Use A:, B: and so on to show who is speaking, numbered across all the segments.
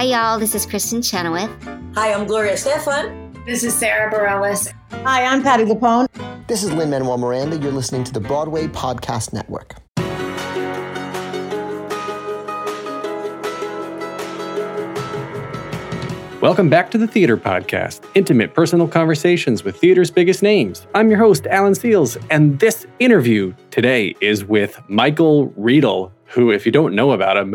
A: Hi, y'all. This is Kristin Chenoweth.
B: Hi, I'm Gloria Estefan.
C: This is Sara Bareilles.
D: Hi, I'm Patti LuPone.
E: This is Lin-Manuel Miranda. You're listening to the Broadway Podcast Network.
F: Welcome back to the Theater Podcast, intimate personal conversations with theater's biggest names. I'm your host, Alan Seales, and this interview today is with Michael Riedel, who, if you don't know about him,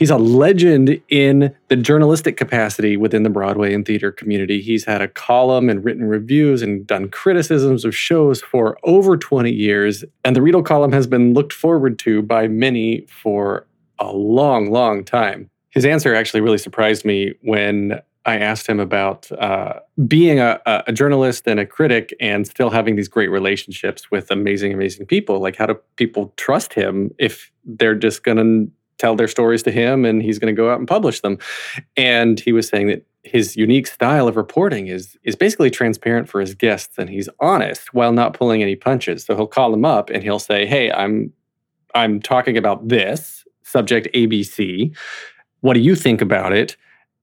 F: he's a legend in the journalistic capacity within the Broadway and theater community. He's had a column and written reviews and done criticisms of shows for over 20 years, and the Riedel column has been looked forward to by many for a long, long time. His answer actually really surprised me when I asked him about uh, being a, a, journalist and a critic and still having these great relationships with amazing, amazing people. Like, how do people trust him if they're just going to tell their stories to him and he's going to go out and publish them? And he was saying that his unique style of reporting is is basically transparent for his guests and he's honest while not pulling any punches. So he'll call them up and he'll say, "Hey, I'm I'm talking about this subject ABC. What do you think about it?"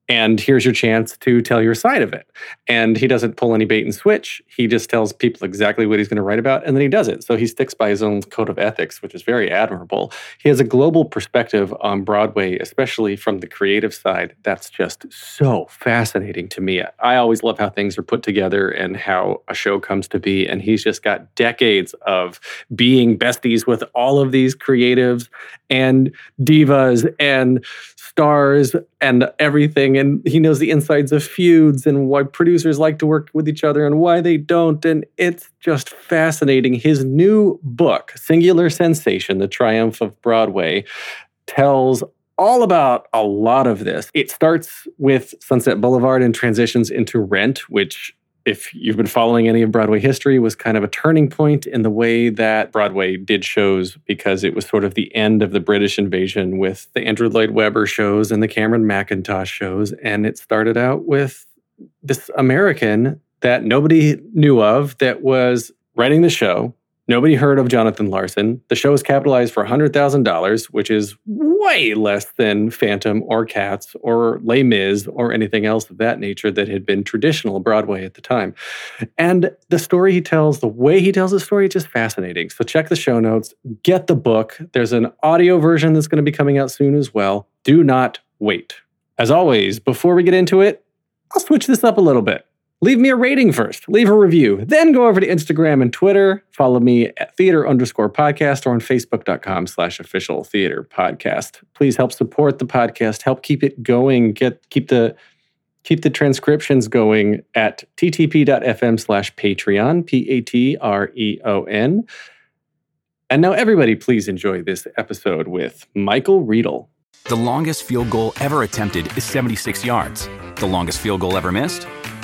F: And here's your chance to tell your side of it. And he doesn't pull any bait and switch. He just tells people exactly what he's going to write about, and then he does it. So he sticks by his own code of ethics, which is very admirable. He has a global perspective on Broadway, especially from the creative side. That's just so fascinating to me. I always love how things are put together and how a show comes to be. And he's just got decades of being besties with all of these creatives and divas and stars and everything. And he knows the insides of feuds and why producers like to work with each other and why they don't. And it's just fascinating. His new book, Singular Sensation The Triumph of Broadway, tells all about a lot of this. It starts with Sunset Boulevard and transitions into Rent, which if you've been following any of Broadway history, was kind of a turning point in the way that Broadway did shows because it was sort of the end of the British invasion with the Andrew Lloyd Webber shows and the Cameron Mackintosh shows. And it started out with this American that nobody knew of that was writing the show Nobody heard of Jonathan Larson. The show is capitalized for $100,000, which is way less than Phantom or Cats or Les Mis or anything else of that nature that had been traditional Broadway at the time. And the story he tells, the way he tells the story, is just fascinating. So check the show notes, get the book. There's an audio version that's going to be coming out soon as well. Do not wait. As always, before we get into it, I'll switch this up a little bit leave me a rating first, leave a review, then go over to Instagram and Twitter. Follow me at theater underscore podcast or on facebook.com slash official theater podcast. Please help support the podcast, help keep it going, get keep the keep the transcriptions going at ttp.fm slash patreon, P-A-T-R-E-O-N. And now everybody please enjoy this episode with Michael Riedel.
G: The longest field goal ever attempted is 76 yards. The longest field goal ever missed?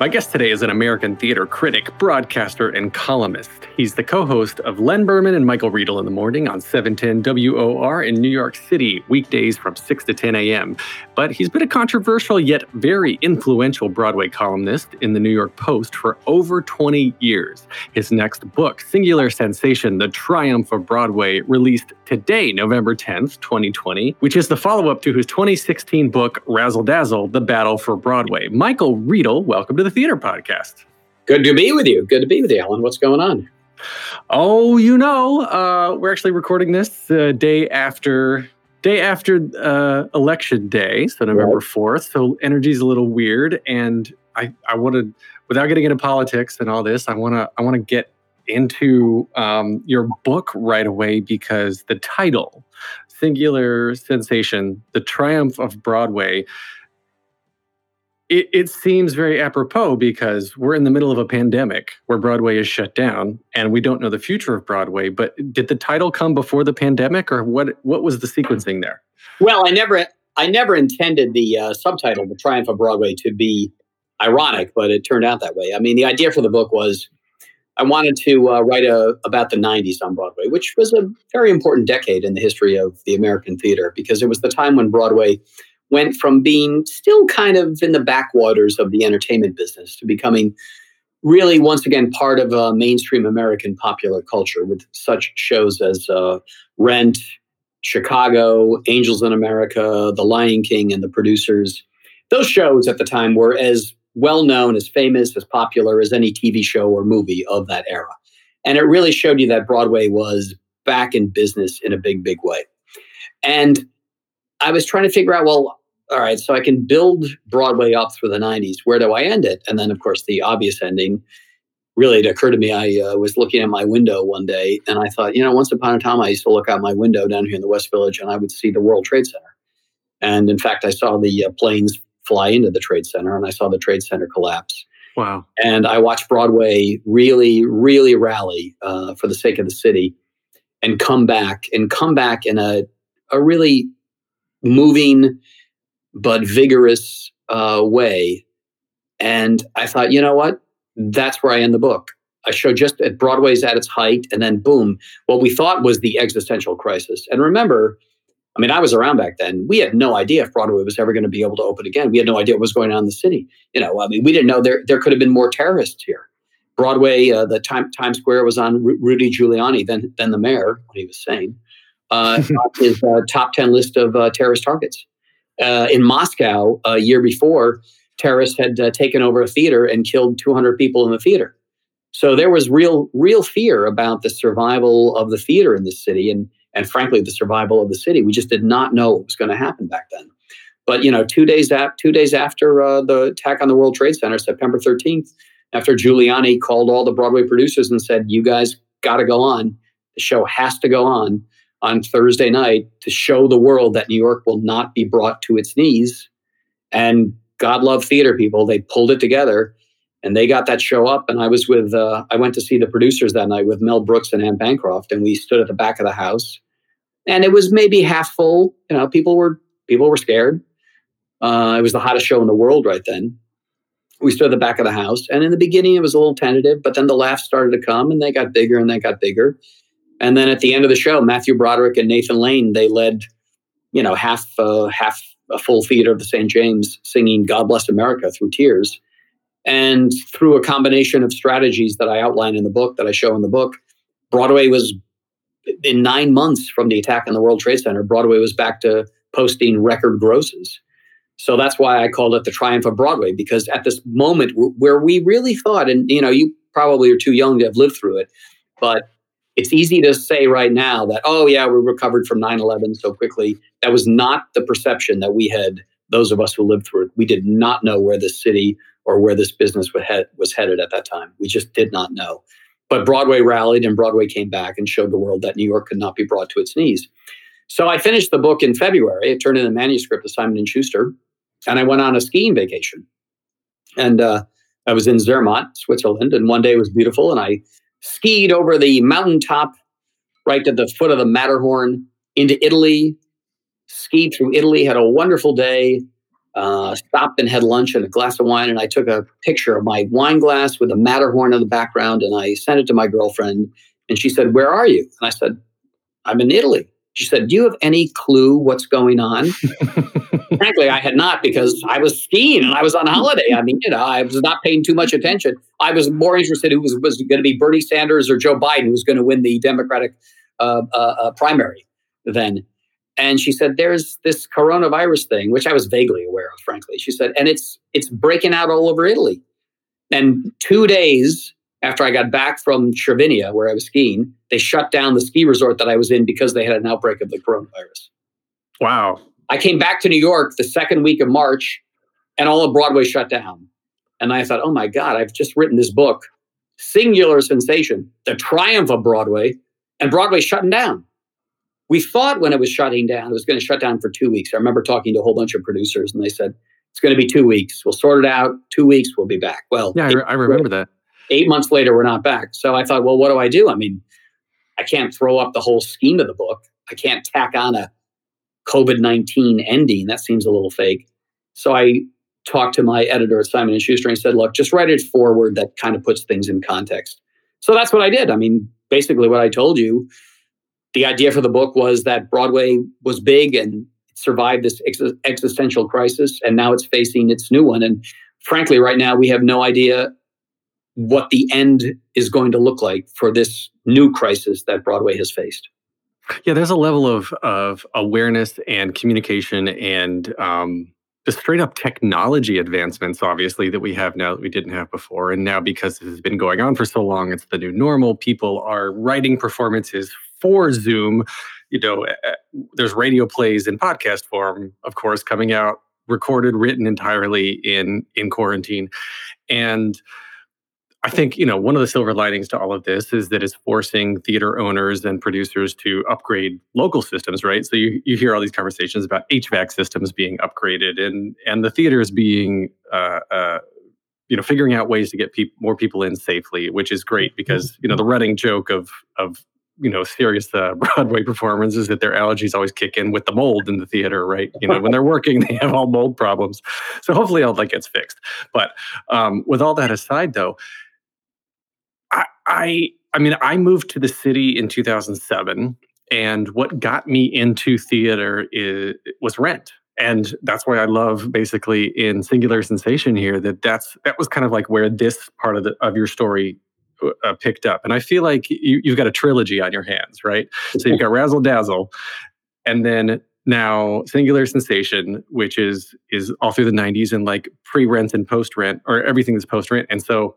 F: My guest today is an American theater critic, broadcaster, and columnist. He's the co host of Len Berman and Michael Riedel in the morning on 710 WOR in New York City, weekdays from 6 to 10 a.m. But he's been a controversial yet very influential Broadway columnist in the New York Post for over 20 years. His next book, Singular Sensation The Triumph of Broadway, released today, November 10th, 2020, which is the follow up to his 2016 book, Razzle Dazzle The Battle for Broadway. Michael Riedel, welcome to the Theater Podcast.
H: Good to be with you. Good to be with you, Alan. What's going on?
F: Oh, you know, uh, we're actually recording this the day after day after uh, election day, so November fourth. So energy's a little weird, and I I want to, without getting into politics and all this, I want to I want to get into um, your book right away because the title, "Singular Sensation: The Triumph of Broadway." It, it seems very apropos because we're in the middle of a pandemic where Broadway is shut down and we don't know the future of Broadway. But did the title come before the pandemic or what, what was the sequencing there?
H: Well, I never, I never intended the uh, subtitle, The Triumph of Broadway, to be ironic, but it turned out that way. I mean, the idea for the book was I wanted to uh, write a, about the 90s on Broadway, which was a very important decade in the history of the American theater because it was the time when Broadway went from being still kind of in the backwaters of the entertainment business to becoming really once again part of uh, mainstream American popular culture with such shows as uh, Rent, Chicago, Angels in America, The Lion King, and The Producers. Those shows at the time were as well known, as famous, as popular as any TV show or movie of that era. And it really showed you that Broadway was back in business in a big, big way. And I was trying to figure out, well, all right, so I can build Broadway up through the 90s. Where do I end it? And then, of course, the obvious ending really it occurred to me. I uh, was looking at my window one day and I thought, you know, once upon a time, I used to look out my window down here in the West Village and I would see the World Trade Center. And in fact, I saw the uh, planes fly into the Trade Center and I saw the Trade Center collapse.
F: Wow.
H: And I watched Broadway really, really rally uh, for the sake of the city and come back and come back in a, a really moving but vigorous uh, way. And I thought, you know what? That's where I end the book. I show just at Broadway's at its height, and then boom, what we thought was the existential crisis. And remember, I mean, I was around back then. We had no idea if Broadway was ever going to be able to open again. We had no idea what was going on in the city. You know, I mean, we didn't know there there could have been more terrorists here. Broadway, uh, the time, Times Square was on Ru- Rudy Giuliani, then then the mayor, what he was saying, uh, his uh, top ten list of uh, terrorist targets. Uh, in Moscow, a year before, terrorists had uh, taken over a theater and killed 200 people in the theater. So there was real real fear about the survival of the theater in this city, and and frankly, the survival of the city. We just did not know what was going to happen back then. But you know, two days after two days after uh, the attack on the World Trade Center, September 13th, after Giuliani called all the Broadway producers and said, "You guys got to go on. The show has to go on." On Thursday night to show the world that New York will not be brought to its knees. And God love theater people. They pulled it together and they got that show up. And I was with, uh, I went to see the producers that night with Mel Brooks and Anne Bancroft, and we stood at the back of the house. And it was maybe half full. You know, people were people were scared. Uh, it was the hottest show in the world right then. We stood at the back of the house, and in the beginning it was a little tentative, but then the laughs started to come, and they got bigger and they got bigger. And then at the end of the show, Matthew Broderick and Nathan Lane they led, you know, half uh, half a full theater of the St. James singing God Bless America through tears. And through a combination of strategies that I outline in the book, that I show in the book, Broadway was in nine months from the attack on the World Trade Center, Broadway was back to posting record grosses. So that's why I called it the triumph of Broadway, because at this moment where we really thought, and you know, you probably are too young to have lived through it, but it's easy to say right now that, oh, yeah, we recovered from 9 11 so quickly. That was not the perception that we had, those of us who lived through it. We did not know where this city or where this business was headed at that time. We just did not know. But Broadway rallied and Broadway came back and showed the world that New York could not be brought to its knees. So I finished the book in February. I turned in a manuscript to Simon and Schuster, and I went on a skiing vacation. And uh, I was in Zermatt, Switzerland, and one day it was beautiful, and I skied over the mountaintop right to the foot of the Matterhorn into Italy, skied through Italy, had a wonderful day, uh, stopped and had lunch and a glass of wine. And I took a picture of my wine glass with a Matterhorn in the background and I sent it to my girlfriend. And she said, Where are you? And I said, I'm in Italy. She said, Do you have any clue what's going on? Frankly, I had not because I was skiing and I was on holiday. I mean, you know, I was not paying too much attention. I was more interested who was, was going to be Bernie Sanders or Joe Biden who was going to win the Democratic uh, uh, uh, primary then. And she said, "There's this coronavirus thing, which I was vaguely aware of, frankly." She said, "And it's it's breaking out all over Italy." And two days after I got back from Cervinia, where I was skiing, they shut down the ski resort that I was in because they had an outbreak of the coronavirus.
F: Wow.
H: I came back to New York the second week of March and all of Broadway shut down. And I thought, oh my God, I've just written this book, singular sensation, the triumph of Broadway, and Broadway shutting down. We thought when it was shutting down, it was going to shut down for two weeks. I remember talking to a whole bunch of producers and they said, It's going to be two weeks. We'll sort it out. Two weeks, we'll be back. Well,
F: yeah, I, I remember that.
H: Eight months later, we're not back. So I thought, well, what do I do? I mean, I can't throw up the whole scheme of the book. I can't tack on a COVID 19 ending. That seems a little fake. So I talked to my editor at Simon and Schuster and said, look, just write it forward that kind of puts things in context. So that's what I did. I mean, basically what I told you, the idea for the book was that Broadway was big and survived this ex- existential crisis, and now it's facing its new one. And frankly, right now, we have no idea what the end is going to look like for this new crisis that Broadway has faced.
F: Yeah, there's a level of of awareness and communication and um, the straight up technology advancements, obviously, that we have now that we didn't have before. And now, because this has been going on for so long, it's the new normal. People are writing performances for Zoom. You know, eh, eh, there's radio plays in podcast form, of course, coming out, recorded, written entirely in in quarantine, and I think you know one of the silver linings to all of this is that it's forcing theater owners and producers to upgrade local systems, right? So you you hear all these conversations about HVAC systems being upgraded and and the theaters being uh, uh, you know figuring out ways to get pe- more people in safely, which is great because you know the running joke of of you know serious uh, Broadway performances is that their allergies always kick in with the mold in the theater, right? You know when they're working, they have all mold problems. So hopefully all that gets fixed. But um, with all that aside, though I, I, mean, I moved to the city in 2007, and what got me into theater is, was rent. And that's why I love basically in singular sensation here that that's that was kind of like where this part of the of your story uh, picked up, and I feel like you, you've got a trilogy on your hands, right? So you've got Razzle Dazzle, and then now singular sensation, which is is all through the '90s and like pre rent and post rent, or everything is post rent, and so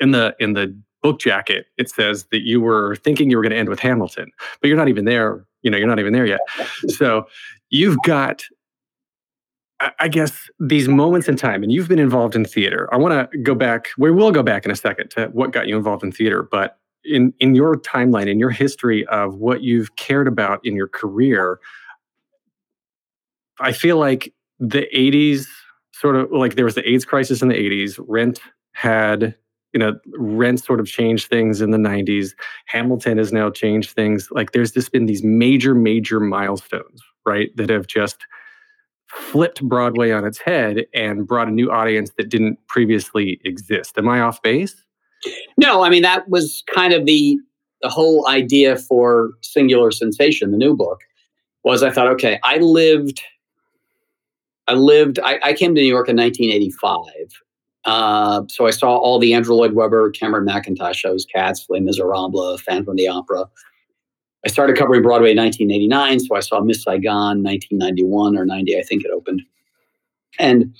F: in the in the book jacket it says that you were thinking you were going to end with hamilton but you're not even there you know you're not even there yet so you've got I guess these moments in time, and you've been involved in theater. I want to go back. We will go back in a second to what got you involved in theater, but in in your timeline, in your history of what you've cared about in your career, I feel like the '80s, sort of like there was the AIDS crisis in the '80s. Rent had you know, rent sort of changed things in the 90s. Hamilton has now changed things. Like there's just been these major, major milestones, right, that have just flipped Broadway on its head and brought a new audience that didn't previously exist. Am I off base?
H: No, I mean that was kind of the the whole idea for Singular Sensation, the new book, was I thought, okay, I lived I lived I, I came to New York in 1985 uh, so I saw all the Andrew Lloyd Webber, Cameron Mackintosh shows, Cats, Les Miserables, Phantom of the Opera. I started covering Broadway in 1989, so I saw Miss Saigon 1991 or 90, I think it opened. And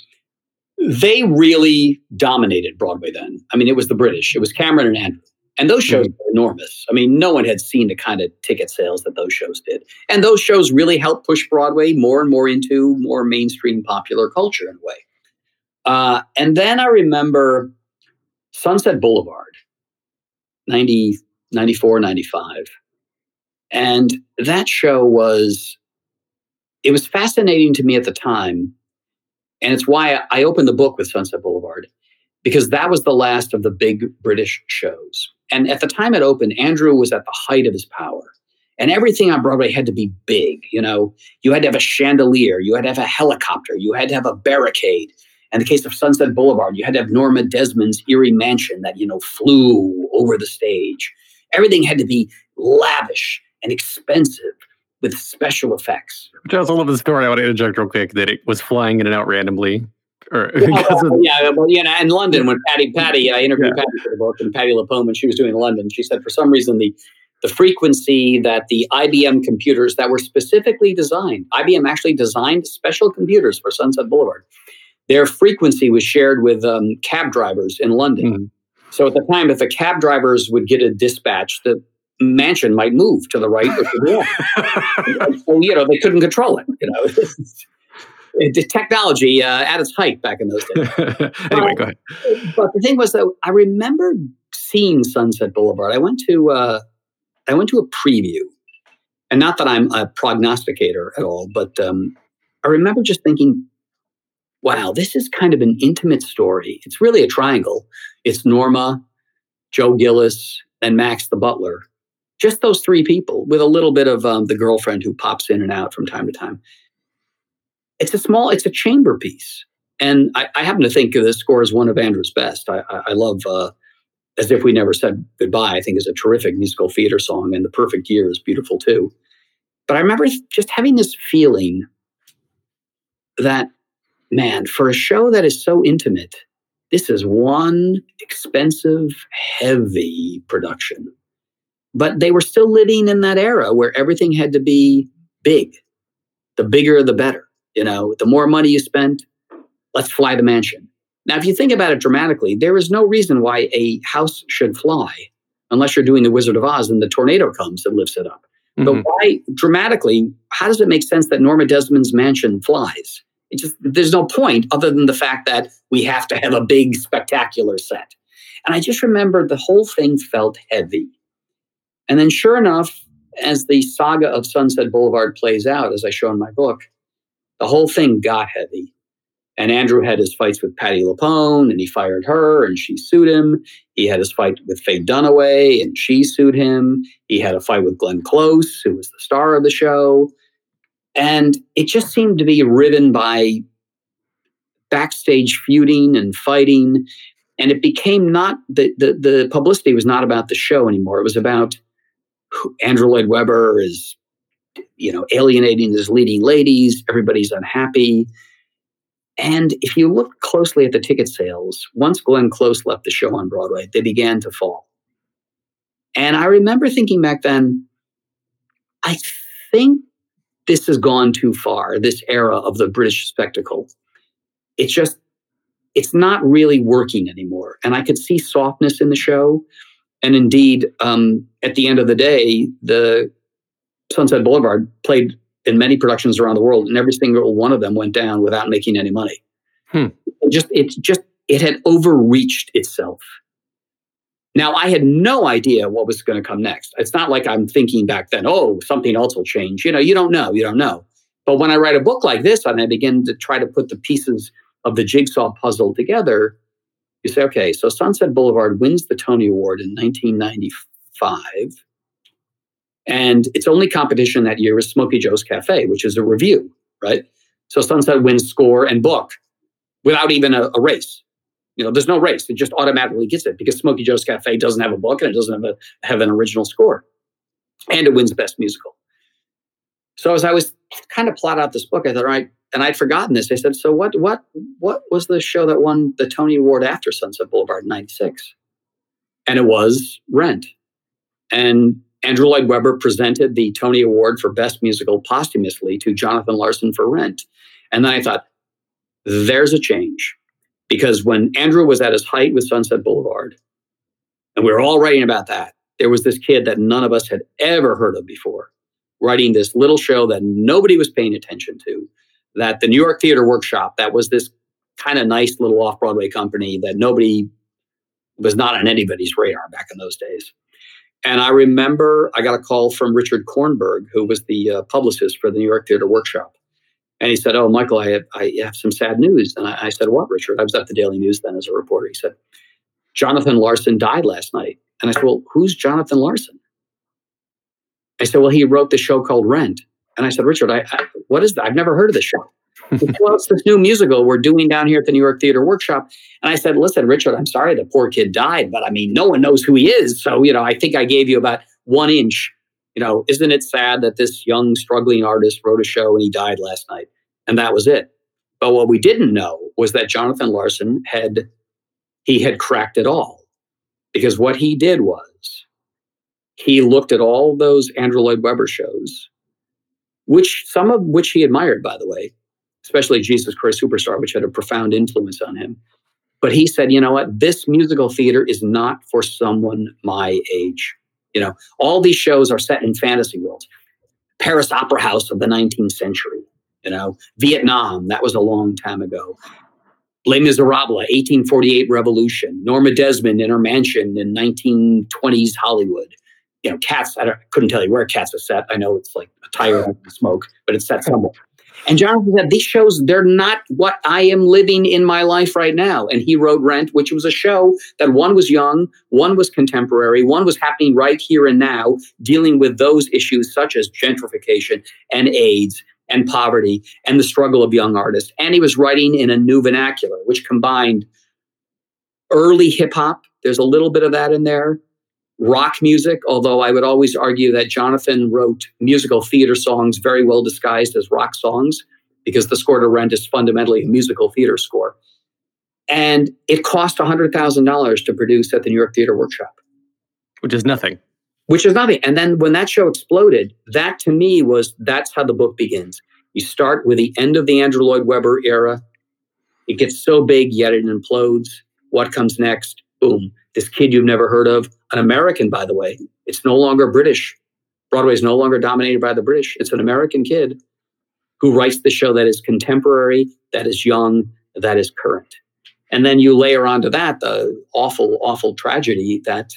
H: they really dominated Broadway then. I mean, it was the British, it was Cameron and Andrew. And those shows mm-hmm. were enormous. I mean, no one had seen the kind of ticket sales that those shows did. And those shows really helped push Broadway more and more into more mainstream popular culture in a way. Uh, and then I remember Sunset Boulevard, 90, 94, 95. And that show was, it was fascinating to me at the time. And it's why I opened the book with Sunset Boulevard, because that was the last of the big British shows. And at the time it opened, Andrew was at the height of his power. And everything on Broadway had to be big. You know, you had to have a chandelier, you had to have a helicopter, you had to have a barricade, in the case of Sunset Boulevard, you had to have Norma Desmond's eerie mansion that, you know, flew over the stage. Everything had to be lavish and expensive with special effects.
F: Which I also love the story. I want to interject real quick that it was flying in and out randomly. Or,
H: yeah, well, yeah, well, yeah, in London when Patti Patti, I interviewed yeah. Patti for the book, and Patti LuPone when she was doing London, she said for some reason the the frequency that the IBM computers that were specifically designed, IBM actually designed special computers for Sunset Boulevard their frequency was shared with um, cab drivers in London. Mm-hmm. So at the time, if the cab drivers would get a dispatch, the mansion might move to the right or to the left. so, you know, they couldn't control it. You know, technology uh, at its height back in those days.
F: anyway, go ahead.
H: But the thing was, though, I remember seeing Sunset Boulevard. I went to uh, I went to a preview, and not that I'm a prognosticator at all, but um, I remember just thinking wow, this is kind of an intimate story. It's really a triangle. It's Norma, Joe Gillis, and Max the butler. Just those three people with a little bit of um, the girlfriend who pops in and out from time to time. It's a small, it's a chamber piece. And I, I happen to think the score is one of Andrew's best. I, I, I love uh, As If We Never Said Goodbye, I think is a terrific musical theater song, and The Perfect Year is beautiful too. But I remember just having this feeling that, man, for a show that is so intimate, this is one expensive, heavy production. But they were still living in that era where everything had to be big. The bigger, the better. You know, the more money you spent, let's fly the mansion. Now, if you think about it dramatically, there is no reason why a house should fly unless you're doing the Wizard of Oz and the tornado comes and lifts it up. Mm-hmm. But why, dramatically, how does it make sense that Norma Desmond's mansion flies? It just there's no point other than the fact that we have to have a big, spectacular set. And I just remember the whole thing felt heavy. And then, sure enough, as the saga of Sunset Boulevard plays out, as I show in my book, the whole thing got heavy. And Andrew had his fights with Patti LuPone, and he fired her, and she sued him. He had his fight with Faye Dunaway, and she sued him. He had a fight with Glenn Close, who was the star of the show. And it just seemed to be riven by backstage feuding and fighting. And it became not the, the, the publicity was not about the show anymore. It was about Andrew Lloyd Webber is, you know, alienating his leading ladies. Everybody's unhappy. And if you look closely at the ticket sales, once Glenn Close left the show on Broadway, they began to fall. And I remember thinking back then, I think this has gone too far, this era of the British spectacle. It's just, it's not really working anymore. And I could see softness in the show. And indeed, um, at the end of the day, the Sunset Boulevard played in many productions around the world, and every single one of them went down without making any money. Hmm. It just it just it had overreached itself. Now I had no idea what was going to come next. It's not like I'm thinking back then, oh, something else will change. You know, you don't know, you don't know. But when I write a book like this and I begin to try to put the pieces of the jigsaw puzzle together, you say, okay, so Sunset Boulevard wins the Tony Award in 1995. And its only competition that year was Smokey Joe's Cafe, which is a revue, right? So Sunset wins score and book without even a, a, race. You know, there's no race. It just automatically gets it because Smokey Joe's Cafe doesn't have a book and it doesn't have, a, have an original score. And it wins Best Musical. So as I was kind of plot out this book, I thought, all right, and I'd forgotten this. I said, so what what what was the show that won the Tony Award after Sunset Boulevard in 96? And it was Rent. And Andrew Lloyd Webber presented the Tony Award for Best Musical posthumously to Jonathan Larson for Rent. And then I thought, there's a change. Because when Andrew was at his height with Sunset Boulevard, and we were all writing about that, there was this kid that none of us had ever heard of before, writing this little show that nobody was paying attention to, that the New York Theater Workshop, that was this kind of nice little off Broadway company that nobody was not on anybody's radar back in those days. And I remember I got a call from Richard Kornberg, who was the uh, publicist for the New York Theater Workshop. And he said, Oh, Michael, I have, I have some sad news. And I, I said, What, Richard? I was at the Daily News then as a reporter. He said, Jonathan Larson died last night. And I said, Well, who's Jonathan Larson? I said, Well, he wrote the show called Rent. And I said, Richard, I, I what is that? I've never heard of this show well, it's this new musical we're doing down here at the New York Theater Workshop. And I said, listen, Richard, I'm sorry the poor kid died, but I mean, no one knows who he is. So, you know, I think I gave you about one inch. You know, isn't it sad that this young, struggling artist wrote a show and he died last night? And that was it. But what we didn't know was that Jonathan Larson had he had cracked it all. Because what he did was he looked at all those Andrew Lloyd Webber shows, which some of which he admired, by the way, especially Jesus Christ Superstar, which had a profound influence on him. But he said, you know what? This musical theater is not for someone my age. You know, all these shows are set in fantasy worlds. Paris Opera House of the 19th century, you know, Vietnam, that was a long time ago. Les Miserables, 1848 Revolution, Norma Desmond in her mansion in 1920s Hollywood. You know, Cats, I, couldn't tell you where Cats is set. I know it's like a tire smoke, but it's set somewhere. And Jonathan said, These shows, they're not what I am living in my life right now. And he wrote Rent, which was a show that one was young, one was contemporary, one was happening right here and now, dealing with those issues such as gentrification and AIDS and poverty and the struggle of young artists. And he was writing in a new vernacular, which combined early hip hop, there's a little bit of that in there, rock music, although I would always argue that Jonathan wrote musical theater songs very well disguised as rock songs because the score to Rent is fundamentally a musical theater score. And it cost $100,000 to produce at the New York Theater Workshop.
F: Which is nothing.
H: Which is nothing. And then when that show exploded, that to me was that's how the book begins. You start with the end of the Andrew Lloyd Webber era. It gets so big, yet it implodes. What comes next? Boom. This kid you've never heard of, an American, by the way. It's no longer British. Broadway is no longer dominated by the British. It's an American kid who writes the show that is contemporary, that is young, that is current. And then you layer onto that the awful, awful tragedy that,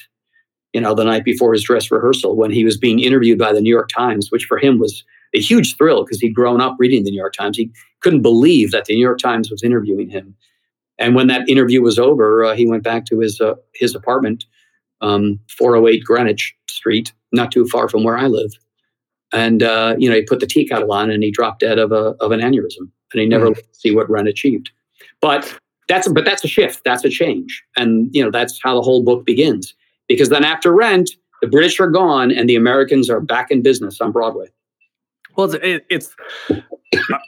H: you know, the night before his dress rehearsal, when he was being interviewed by the New York Times, which for him was a huge thrill because he'd grown up reading the New York Times. He couldn't believe that the New York Times was interviewing him. And when that interview was over, uh, he went back to his uh, his apartment, um, 408 Greenwich Street, not too far from where I live. And uh, you know, he put the tea kettle on, and he dropped dead of a of an aneurysm, and he never mm. see what Rent achieved. But that's but that's a shift, that's a change, and you know that's how the whole book begins. Because then after Rent, the British are gone, and the Americans are back in business on Broadway.
F: Well, it's, it's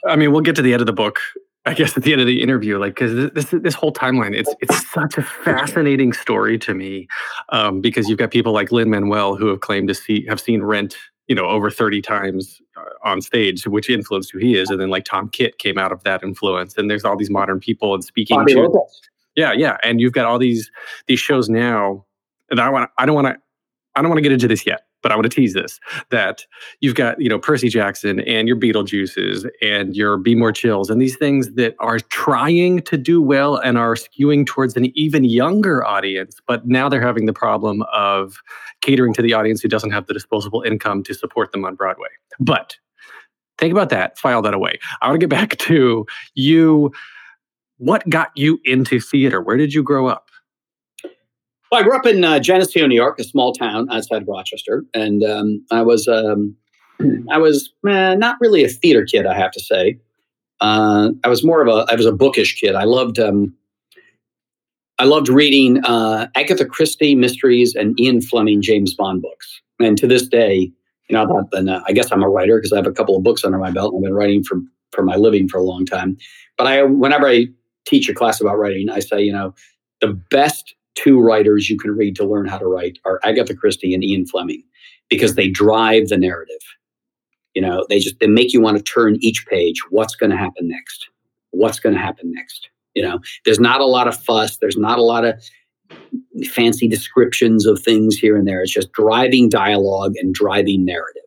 F: I mean, we'll get to the end of the book I guess at the end of the interview, like because this this whole timeline, it's it's such a fascinating story to me, um, because you've got people like Lin Manuel who have claimed to see have seen Rent, you know, over thirty times uh, on stage, which influenced who he is, and then like Tom Kitt came out of that influence, and there's all these modern people and speaking
H: Bobby to, Lopez.
F: yeah, yeah, and you've got all these these shows now, and I want I don't want to I don't want to get into this yet, but I want to tease this that you've got, you know, Percy Jackson and your Beetlejuices and your Be More Chills and these things that are trying to do well and are skewing towards an even younger audience, but now they're having the problem of catering to the audience who doesn't have the disposable income to support them on Broadway. But think about that, file that away. I want to get back to you. What got you into theater? Where did you grow up?
H: Well, I grew up in uh, Geneseo, New York, a small town outside of Rochester, and um, I was um, I was eh, not really a theater kid, I have to say. Uh, I was more of a I was a bookish kid. I loved um, I loved reading uh, Agatha Christie mysteries and Ian Fleming James Bond books, and to this day, you know, I thought then uh, I guess I'm a writer because I have a couple of books under my belt. I've been writing for for my living for a long time. But I, whenever I teach a class about writing, I say, you know, the best two writers you can read to learn how to write are Agatha Christie and Ian Fleming because they drive the narrative. You know, they just they make you want to turn each page. What's going to happen next? What's going to happen next? You know, there's not a lot of fuss. There's not a lot of fancy descriptions of things here and there. It's just driving dialogue and driving narrative.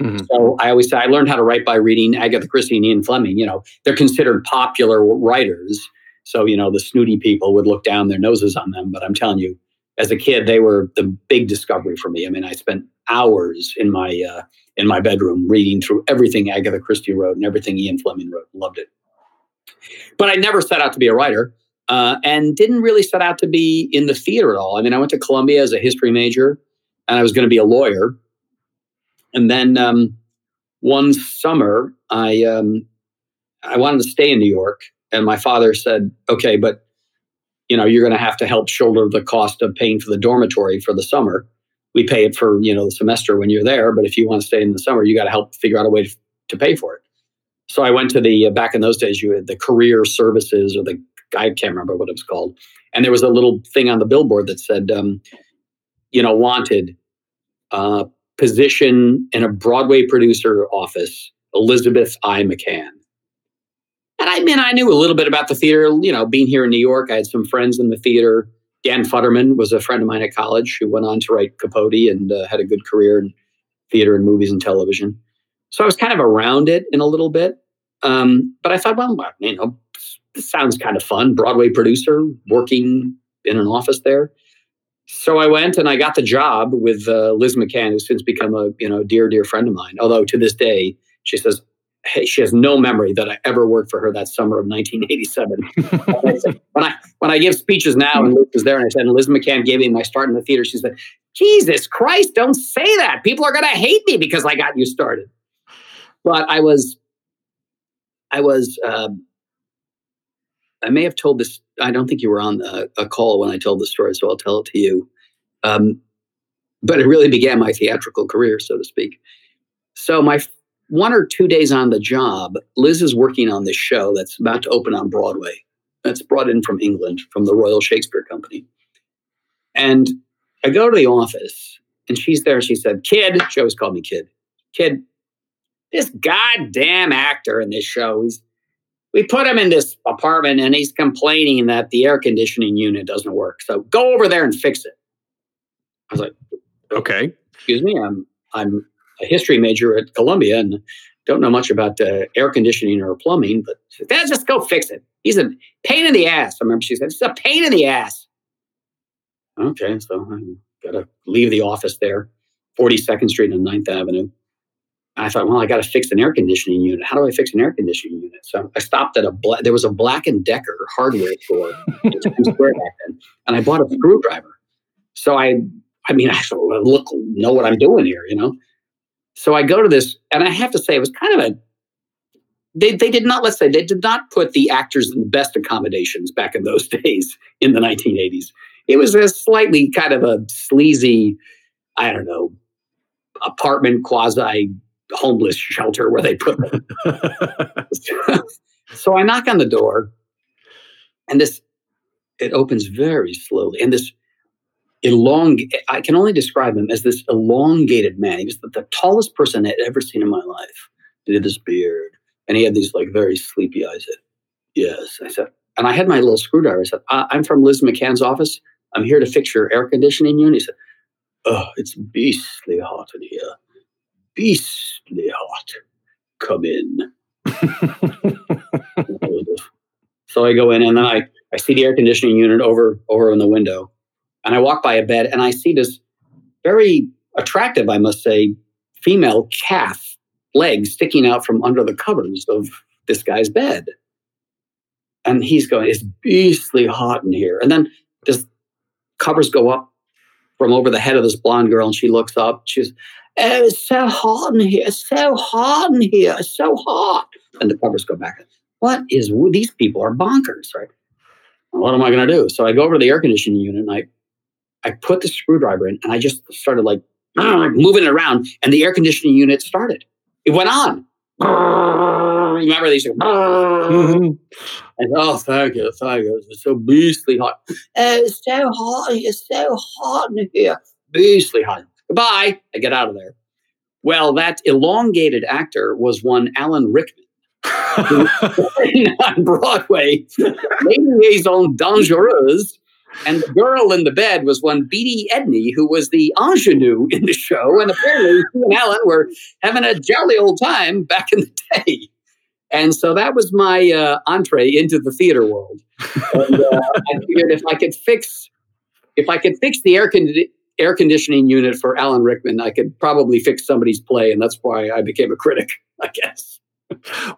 H: Mm-hmm. So I always say I learned how to write by reading Agatha Christie and Ian Fleming. You know, they're considered popular writers so, you know, the snooty people would look down their noses on them. But I'm telling you, as a kid, they were the big discovery for me. I mean, I spent hours in my uh, in my bedroom reading through everything Agatha Christie wrote and everything Ian Fleming wrote. Loved it. But I never set out to be a writer uh, and didn't really set out to be in the theater at all. I mean, I went to Columbia as a history major and I was going to be a lawyer. And then um, one summer, I um, I wanted to stay in New York and my father said, okay, but you know, you're going to have to help shoulder the cost of paying for the dormitory for the summer. We pay it for, you know, the semester when you're there, but if you want to stay in the summer, you got to help figure out a way to, to pay for it. So I went to the, uh, back in those days, you had the career services or the, I can't remember what it was called. And there was a little thing on the billboard that said, um, you know, wanted uh, position in a Broadway producer office, Elizabeth I. McCann. And I mean, I knew a little bit about the theater, you know, being here in New York. I had some friends in the theater. Dan Futterman was a friend of mine at college who went on to write Capote and uh, had a good career in theater and movies and television. So I was kind of around it in a little bit. Um, but I thought, well, you know, this sounds kind of fun. Broadway producer working in an office there. So I went and I got the job with uh, Liz McCann, who's since become a you know dear dear friend of mine. Although to this day she says, she has no memory that I ever worked for her that summer of 1987. when I when I give speeches now and Liz is there and I said and Liz McCann gave me my start in the theater, she said, Jesus Christ, don't say that. People are gonna hate me because I got you started. But I was I was um, I may have told this. I don't think you were on a, a, call when I told the story, so I'll tell it to you. Um, but it really began my theatrical career, so to speak. So my one or two days on the job, Liz is working on this show that's about to open on Broadway. That's brought in from England, from the Royal Shakespeare Company. And I go to the office, and she's there. She said, "Kid," she always called me "Kid." Kid, this goddamn actor in this show, he's we put him in this apartment and he's complaining that the air conditioning unit doesn't work. So go over there and fix it. I was like,
F: okay.
H: Excuse me, I'm I'm a history major at Columbia and don't know much about uh, air conditioning or plumbing, but let's just go fix it. He's a pain in the ass. I remember she said, it's a pain in the ass. Okay, so I got to leave the office there, 42nd Street and 9th Avenue. I thought, well, I got to fix an air conditioning unit. How do I fix an air conditioning unit? So I stopped at a bla- there was a Black and Decker hardware store in Square back then, and I bought a screwdriver. So I, I mean, I look know what I'm doing here, you know. So I go to this, and I have to say, it was kind of a. They, they did not, let's say, they did not put the actors in the best accommodations back in those days in the 1980s. It was a slightly kind of a sleazy, I don't know, apartment quasi homeless shelter where they put them. so I knock on the door, and this it opens very slowly, and this elong I can only describe him as this elongated man. He was the, the tallest person I'd ever seen in my life. He had this beard, and he had these like very sleepy eyes. Said, yes, I said, and I had my little screwdriver. I said, I'm from Liz McCann's office. I'm here to fix your air conditioning unit. He said, Oh, it's beastly hot in here beastly hot. Come in. so I go in and then I, I see the air conditioning unit over over in the window. And I walk by a bed and I see this very attractive, I must say, female calf leg sticking out from under the covers of this guy's bed. And he's going, it's beastly hot in here. And then just covers go up from over the head of this blonde girl and she looks up. She's, oh, it's so hot in here. It's so hot in here. It's so hot. And the covers go back. What is, these people are bonkers, right? What am I going to do? So I go over to the air conditioning unit and I, I put the screwdriver in and I just started like moving it around and the air conditioning unit started. It went on. Remember these? Mm-hmm. And oh, thank you, thank you. It's so beastly hot. It's so hot. It's so hot in here. Beastly hot. Goodbye. I get out of there. Well, that elongated actor was one Alan Rickman. on Broadway, Les Liaisons Dangereuses, and the girl in the bed was one Beatie Edney, who was the ingenue in the show. And apparently, she and Alan were having a jolly old time back in the day. And so that was my uh, entree into the theater world. And, uh, I figured if I could fix, if I could fix the air, air conditioning unit for Alan Rickman, I could probably fix somebody's play, and that's why I became a critic, I guess.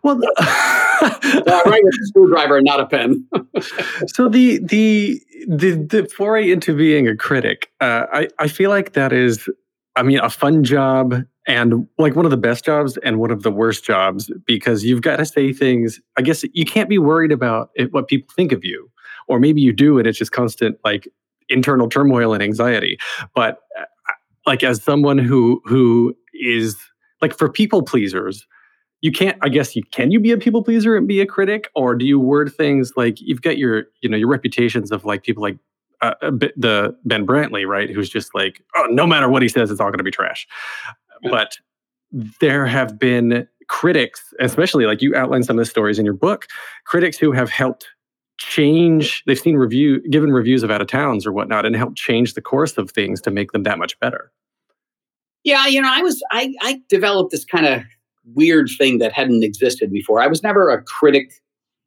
F: Well,
H: so I write with a screwdriver and not a pen.
F: so the the the the foray into being a critic, uh, I I feel like that is, I mean, a fun job and like one of the best jobs and one of the worst jobs because you've got to say things. I guess you can't be worried about it, what people think of you, or maybe you do, and it's just constant like internal turmoil and anxiety. But uh, like as someone who who is like for people pleasers, you can't i guess you can you be a people pleaser and be a critic? Or do you word things like you've got your you know your reputations of like people like uh, the ben brantley right? Who's just like oh no matter what he says it's all going to be trash. But there have been critics especially like you outline some of the stories in your book critics who have helped change they've seen review given reviews of out of towns or whatnot and helped change the course of things to make them that much better.
H: Yeah you know i was i i developed this kind of weird thing that hadn't existed before i was never a critic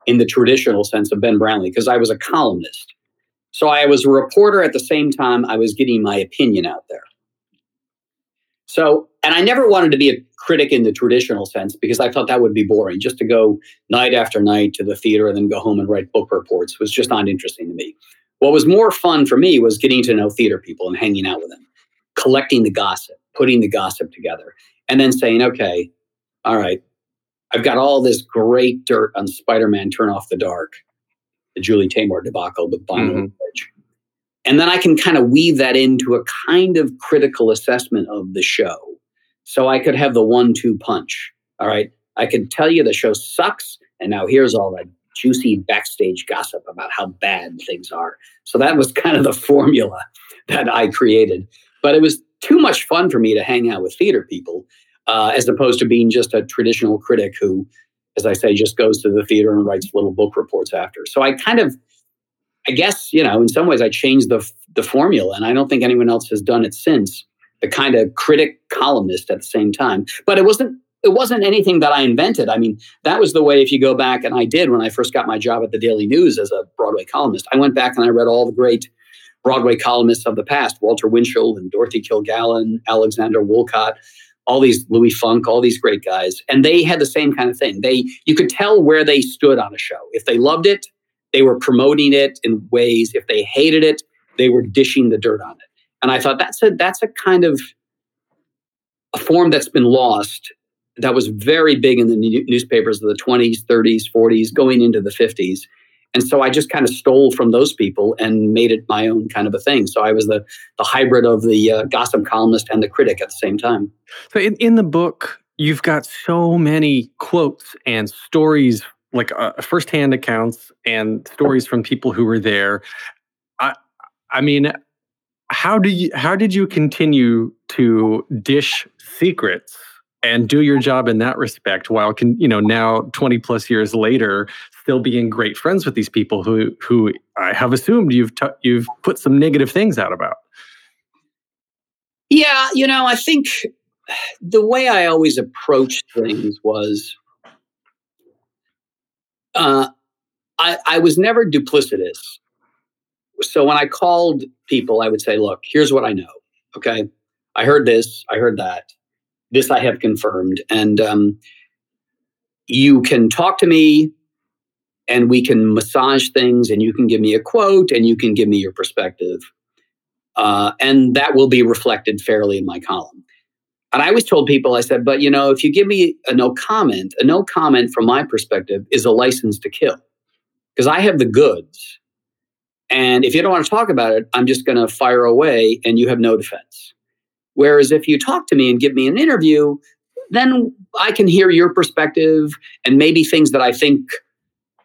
H: in the traditional sense of ben Brantley because i was a columnist so i was a reporter at the same time i was getting my opinion out there So, and I never wanted to be a critic in the traditional sense because I thought that would be boring. Just to go night after night to the theater and then go home and write book reports was just not interesting to me. What was more fun for me was getting to know theater people and hanging out with them, collecting the gossip, putting the gossip together, and then saying, okay, all right, I've got all this great dirt on Spider Man Turn Off the Dark, the Julie Taymor debacle with Vinyl mm-hmm. And then I can kind of weave that into a kind of critical assessment of the show. So I could have the one two punch. All right. I could tell you the show sucks. And now here's all that juicy backstage gossip about how bad things are. So that was kind of the formula that I created. But it was too much fun for me to hang out with theater people uh, as opposed to being just a traditional critic who, as I say, just goes to the theater and writes little book reports after. So I kind of I guess you know, in some ways, I changed the the formula, and I don't think anyone else has done it since. The kind of critic columnist at the same time, but it wasn't it wasn't anything that I invented. I mean, that was the way. If you go back, and I did when I first got my job at the Daily News as a Broadway columnist, I went back and I read all the great Broadway columnists of the past: Walter Winchell and Dorothy Kilgallen, Alexander Woollcott, all these Louis Funk, all these great guys, and they had the same kind of thing. They you could tell where they stood on a show. If they loved it, they were promoting it in ways. If they hated it, they were dishing the dirt on it. And I thought that's a that's a kind of a form that's been lost. That was very big in the newspapers of the 20s, 30s, 40s, going into the 50s. And so I just kind of stole from those people and made it my own kind of a thing. So I was the the hybrid of the uh, gossip columnist and the critic at the same time.
F: So in, in the book, you've got so many quotes and stories like uh, firsthand accounts and stories from people who were there. I, I mean, how do you how did you continue to dish secrets and do your job in that respect while can you know now 20 plus years later still being great friends with these people who who I have assumed you've t- you've put some negative things out about.
H: Yeah, you know, I think the way I always approached things was uh, I, I was never duplicitous. So when I called people, I would say, look, here's what I know. Okay. I heard this, I heard that. This I have confirmed. And um, you can talk to me and we can massage things and you can give me a quote and you can give me your perspective. Uh, and that will be reflected fairly in my column. And I always told people, I said, but you know, if you give me a no comment, a no comment from my perspective is a license to kill because I have the goods. And if you don't want to talk about it, I'm just going to fire away and you have no defense. Whereas if you talk to me and give me an interview, then I can hear your perspective and maybe things that I think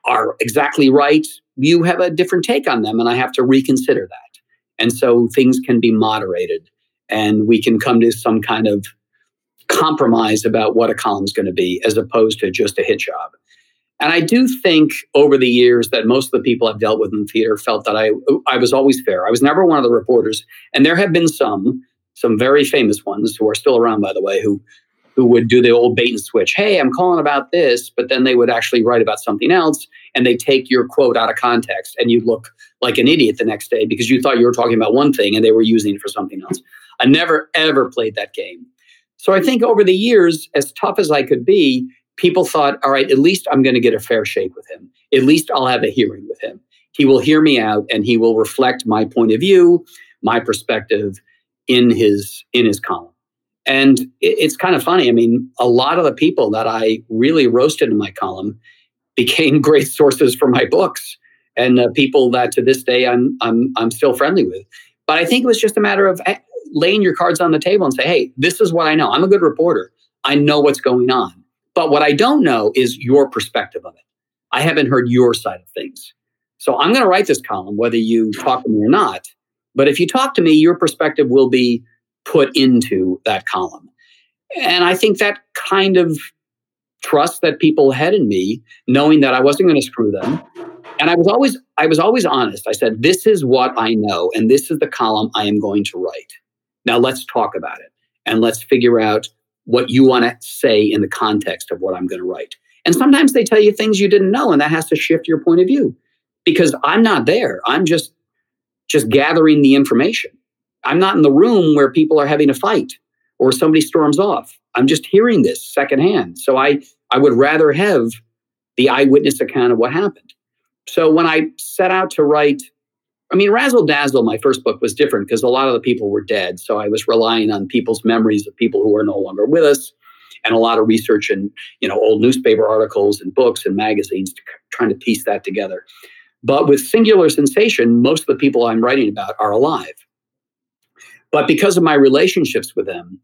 H: are exactly right. You have a different take on them, and I have to reconsider that. And so things can be moderated and we can come to some kind of compromise about what a column is going to be as opposed to just a hit job. And I do think over the years that most of the people I've dealt with in theater felt that I I was always fair. I was never one of the reporters, and there have been some some very famous ones who are still around, by the way, who who would do the old bait and switch. Hey, I'm calling about this, but then they would actually write about something else, and they take your quote out of context, and you look like an idiot the next day because you thought you were talking about one thing and they were using it for something else. I never ever played that game. So I think over the years, as tough as I could be, people thought, all right, at least I'm going to get a fair shake with him. At least I'll have a hearing with him. He will hear me out and he will reflect my point of view, my perspective in his in his column. And it's kind of funny. I mean, a lot of the people that I really roasted in my column became great sources for my books and uh, people that to this day I'm, I'm, I'm still friendly with. But I think it was just a matter of laying your cards on the table and say, hey, this is what I know. I'm a good reporter. I know what's going on. But what I don't know is your perspective of it. I haven't heard your side of things. So I'm going to write this column, whether you talk to me or not. But if you talk to me, your perspective will be put into that column. And I think that kind of trust that people had in me, knowing that I wasn't going to screw them. And I was always I was always honest. I said, this is what I know, and this is the column I am going to write. Now let's talk about it and let's figure out what you want to say in the context of what I'm going to write. And sometimes they tell you things you didn't know, and that has to shift your point of view because I'm not there. I'm just just gathering the information. I'm not in the room where people are having a fight or somebody storms off. I'm just hearing this secondhand. So I, I would rather have the eyewitness account of what happened. So when I set out to write, I mean, Razzle Dazzle, my first book was different because a lot of the people were dead. So I was relying on people's memories of people who are no longer with us and a lot of research and you know old newspaper articles and books and magazines to, trying to piece that together. But with Singular Sensation, most of the people I'm writing about are alive. But because of my relationships with them,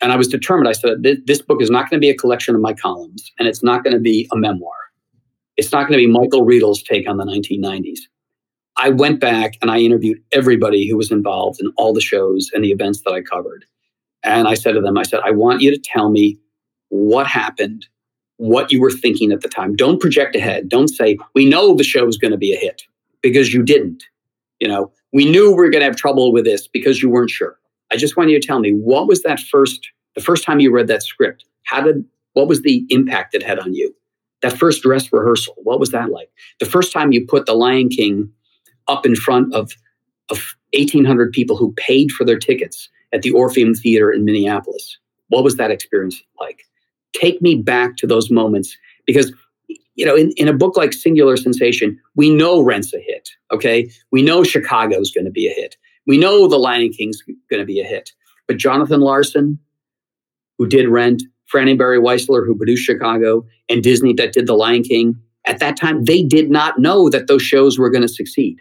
H: and I was determined, I said, this book is not going to be a collection of my columns, and it's not going to be a memoir. It's not going to be Michael Riedel's take on the 1990s. I went back and I interviewed everybody who was involved in all the shows and the events that I covered. And I said to them, I said, I want you to tell me what happened, what you were thinking at the time. Don't project ahead. Don't say, we know the show is going to be a hit because you didn't. You know, we knew we were going to have trouble with this because you weren't sure. I just want you to tell me what was that first, the first time you read that script? How did, what was the impact it had on you? That first dress rehearsal, what was that like? The first time you put The Lion King up in front of, of 1,800 people who paid for their tickets at the Orpheum Theater in Minneapolis. What was that experience like? Take me back to those moments because you know, in, in a book like Singular Sensation, we know Rent's a hit. Okay. We know Chicago's going to be a hit. We know The Lion King's going to be a hit. But Jonathan Larson, who did Rent, Franny Barry Weissler, who produced Chicago, and Disney that did The Lion King, at that time, they did not know that those shows were going to succeed.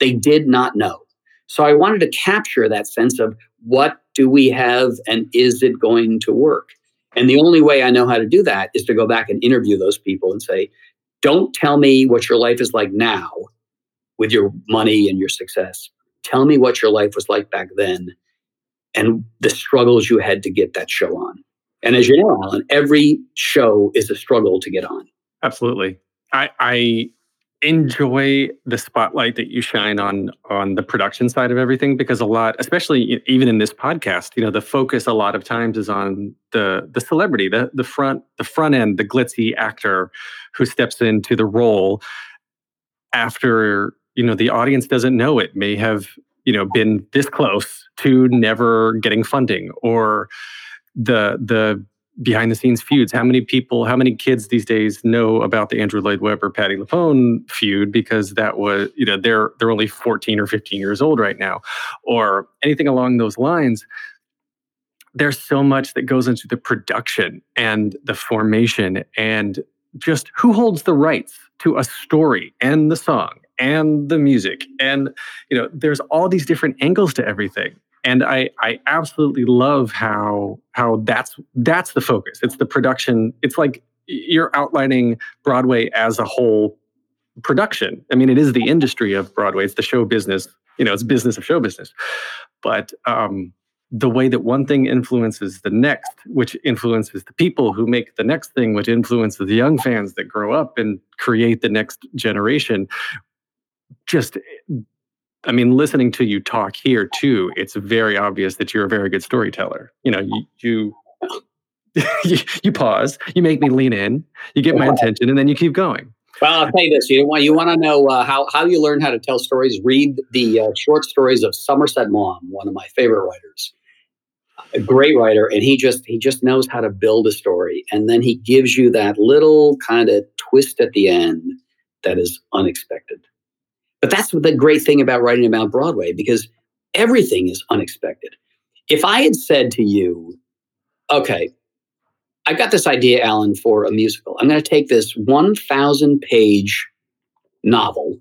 H: They did not know. So I wanted to capture that sense of what do we have and is it going to work? And the only way I know how to do that is to go back and interview those people and say, don't tell me what your life is like now with your money and your success. Tell me what your life was like back then and the struggles you had to get that show on. And as you know, Alan, every show is a struggle to get on.
F: Absolutely. I, I enjoy the spotlight that you shine on on the production side of everything because a lot especially even in this podcast you know the focus a lot of times is on the the celebrity the the front the front end the glitzy actor who steps into the role after you know the audience doesn't know it may have you know been this close to never getting funding or the the behind the scenes feuds. How many people, how many kids these days know about the Andrew Lloyd Webber Patti LuPone feud because that was, you know, they're they're only 14 or 15 years old right now, or anything along those lines. There's so much that goes into the production and the formation and just who holds the rights to a story and the song and the music and you know there's all these different angles to everything and I I absolutely love how how that's that's the focus. It's the production. It's like you're outlining Broadway as a whole production. I mean, it is the industry of Broadway. It's the show business. You know, it's business of show business. But um, the way that one thing influences the next, which influences the people who make the next thing, which influences the young fans that grow up and create the next generation, just I mean, listening to you talk here too, it's very obvious that you're a very good storyteller. You know, you you you, you pause, you make me lean in, you get my attention, and then you keep going.
H: Well, I'll tell you this: you want you want to know uh, how how you learn how to tell stories? Read the uh, short stories of Somerset Maugham, one of my favorite writers, a great writer, and he just he just knows how to build a story, and then he gives you that little kind of twist at the end that is unexpected. But that's the great thing about writing about Broadway because everything is unexpected. If I had said to you, okay, I've got this idea, Alan, for a musical. I'm going to take this 1,000 page novel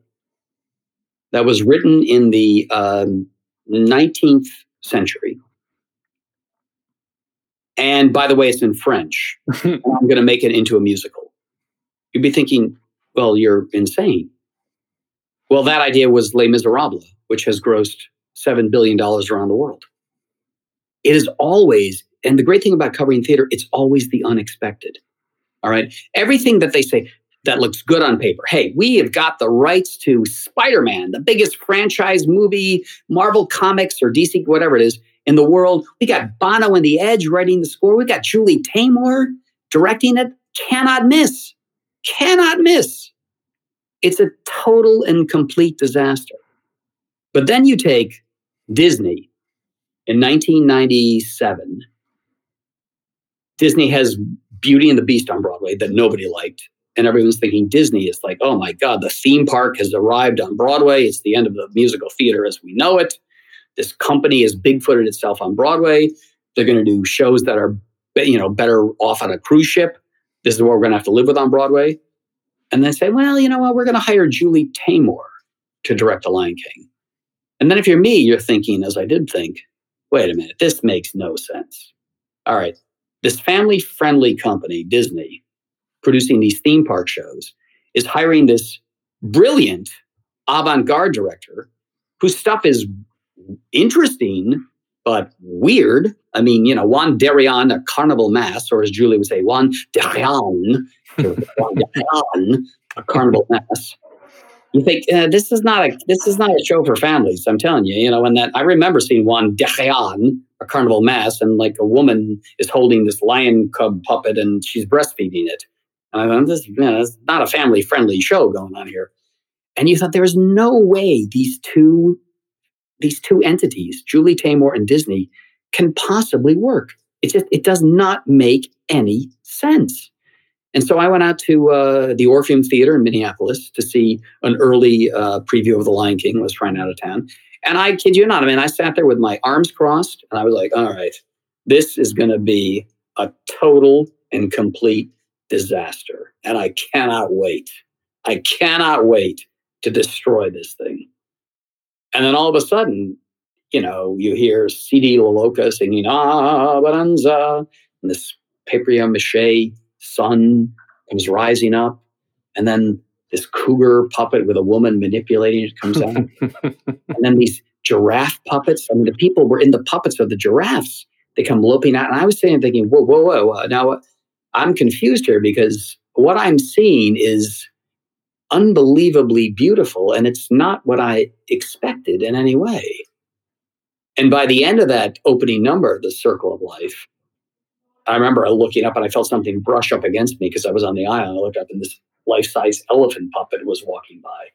H: that was written in the um, 19th century. And by the way, it's in French. I'm going to make it into a musical. You'd be thinking, well, you're insane. Well, that idea was Les Miserables, which has grossed $7 billion around the world. It is always, and the great thing about covering theater, it's always the unexpected. All right. Everything that they say that looks good on paper. Hey, we have got the rights to Spider Man, the biggest franchise movie, Marvel Comics or DC, whatever it is, in the world. We got Bono and The Edge writing the score. We got Julie Taymor directing it. Cannot miss. Cannot miss. It's a total and complete disaster. But then you take Disney in 1997 Disney has Beauty and the Beast on Broadway that nobody liked. And everyone's thinking Disney is like, oh my God, the theme park has arrived on Broadway. It's the end of the musical theater as we know it. This company has bigfooted itself on Broadway. They're going to do shows that are, you know, better off on a cruise ship. This is what we're going to have to live with on Broadway. And then say, well, you know what, we're going to hire Julie Taymor to direct The Lion King. And then if you're me, you're thinking, as I did think, wait a minute, this makes no sense. All right, this family friendly company, Disney, producing these theme park shows, is hiring this brilliant avant garde director whose stuff is interesting but weird. I mean, you know, Juan Darién, a carnival mass, or as Julie would say, Juan Darién, Darién, a carnival mass you think uh, this is not a this is not a show for families. I'm telling you, you know. And that I remember seeing Juan Darién, a carnival mass, and like a woman is holding this lion cub puppet and she's breastfeeding it. And I thought this, man, it's not a family friendly show going on here. And you thought there is no way these two these two entities, Julie Taymor and Disney, can possibly work. It just it does not make any sense. And so I went out to uh, the Orpheum Theater in Minneapolis to see an early uh, preview of The Lion King. Was trying out of town, and I kid you not, I mean, I sat there with my arms crossed, and I was like, "All right, this is going to be a total and complete disaster, and I cannot wait. I cannot wait to destroy this thing." And then all of a sudden, you know, you hear Tsidii Le Loka singing "Ah Bonanza," and this paper mache sun comes rising up, and then this cougar puppet with a woman manipulating it comes out, and then these giraffe puppets. I mean, the people were in the puppets of the giraffes. They come loping out, and I was sitting thinking, "Whoa, whoa, whoa!" Uh, now I'm confused here because what I'm seeing is unbelievably beautiful, and it's not what I expected in any way. And by the end of that opening number, The Circle of Life, I remember looking up and I felt something brush up against me because I was on the aisle. I looked up and this life size elephant puppet was walking by.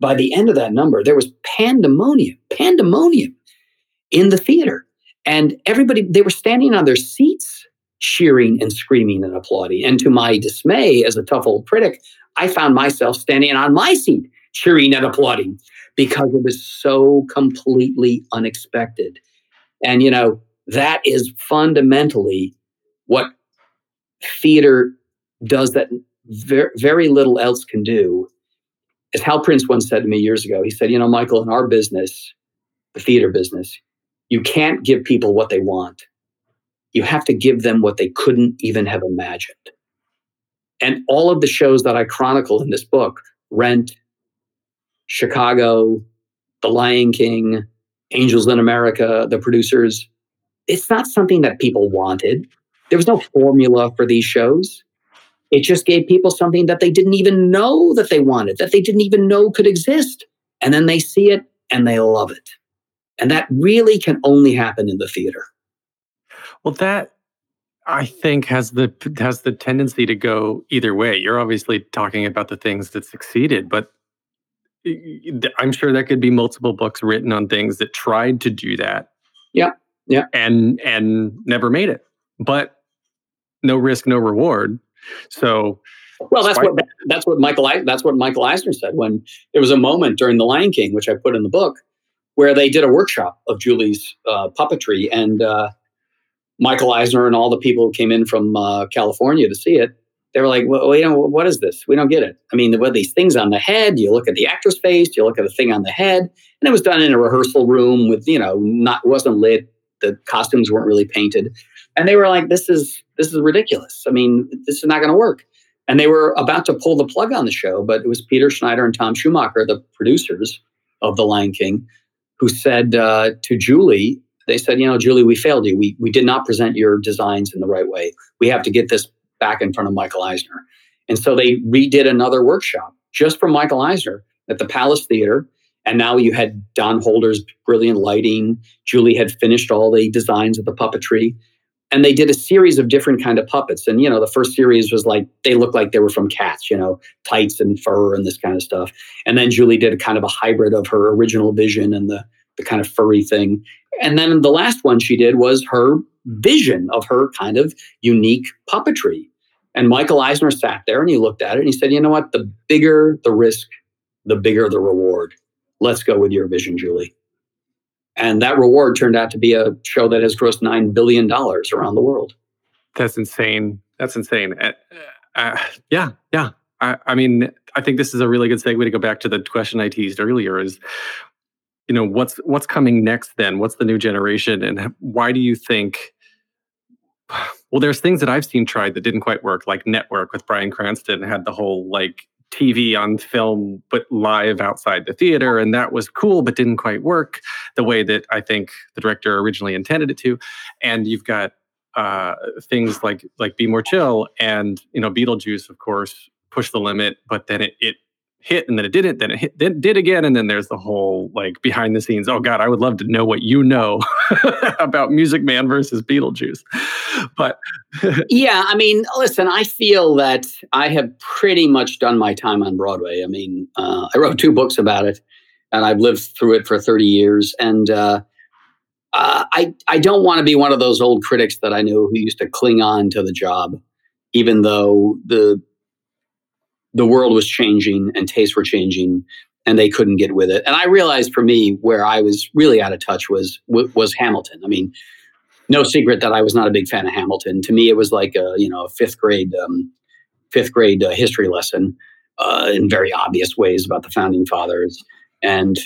H: By the end of that number, there was pandemonium, pandemonium in the theater. And everybody, they were standing on their seats, cheering and screaming and applauding. And to my dismay, as a tough old critic, I found myself standing on my seat, cheering and applauding because it was so completely unexpected. And, you know, that is fundamentally what theater does that very, very little else can do is Hal Prince once said to me years ago. He said, You know, Michael, in our business, the theater business, you can't give people what they want. You have to give them what they couldn't even have imagined. And all of the shows that I chronicle in this book Rent, Chicago, The Lion King, Angels in America, the producers it's not something that people wanted. There was no formula for these shows. It just gave people something that they didn't even know that they wanted, that they didn't even know could exist. And then they see it and they love it. And that really can only happen in the theater.
F: Well, that I think has the has the tendency to go either way. You're obviously talking about the things that succeeded, but I'm sure there could be multiple books written on things that tried to do that.
H: Yeah. Yeah.
F: And and never made it. But no risk, no reward. So,
H: well, that's what that's what Michael that's what Michael Eisner said when there was a moment during The Lion King, which I put in the book, where they did a workshop of Julie's uh, puppetry, and uh, Michael Eisner and all the people who came in from uh, California to see it, they were like, "Well, you know, what is this? We don't get it. I mean, what these things on the head? You look at the actor's face, you look at the thing on the head, and it was done in a rehearsal room with, you know, not wasn't lit. The costumes weren't really painted." And they were like, this is this is ridiculous. I mean, this is not going to work. And they were about to pull the plug on the show, but it was Peter Schneider and Tom Schumacher, the producers of The Lion King, who said uh, to Julie, they said, you know, Julie, we failed you. We, we did not present your designs in the right way. We have to get this back in front of Michael Eisner. And so they redid another workshop just for Michael Eisner at the Palace Theater. And now you had Don Holder's brilliant lighting. Julie had finished all the designs of the puppetry and they did a series of different kind of puppets and you know the first series was like they looked like they were from cats you know tights and fur and this kind of stuff and then julie did kind of a hybrid of her original vision and the the kind of furry thing. And then the last one she did was her vision of her kind of unique puppetry. And Michael Eisner sat there and he looked at it and he said, you know what? The bigger the risk, the bigger the reward. Let's go with your vision, Julie. And that reward turned out to be a show that has grossed $9 billion around the world.
F: That's insane. That's insane. Uh, uh, yeah, yeah. I, I, mean, I think this is a really good segue to go back to the question I teased earlier is, you know, what's what's coming next then? What's the new generation? And why do you think well, there's things that I've seen tried that didn't quite work, like Network with Bryan Cranston had the whole like TV on film, but live outside the theater. And that was cool, but didn't quite work the way that I think the director originally intended it to. And you've got uh, things like like Be More Chill and you know Beetlejuice, of course, push the limit, but then it, it hit and then it didn't, then it hit, then did again, and then there's the whole like behind the scenes. Oh God, I would love to know what you know about Music Man versus Beetlejuice. But
H: yeah, I mean, listen, I feel that I have pretty much done my time on Broadway. I mean, uh, I wrote two books about it, and I've lived through it for 30 years, and uh, uh, I I don't want to be one of those old critics that I knew who used to cling on to the job, even though the the world was changing and tastes were changing and they couldn't get with it. And I realized for me where I was really out of touch was was Hamilton. I mean, no secret that I was not a big fan of Hamilton. To me, it was like a you know a fifth grade um, fifth grade uh, history lesson uh, in very obvious ways about the founding fathers, and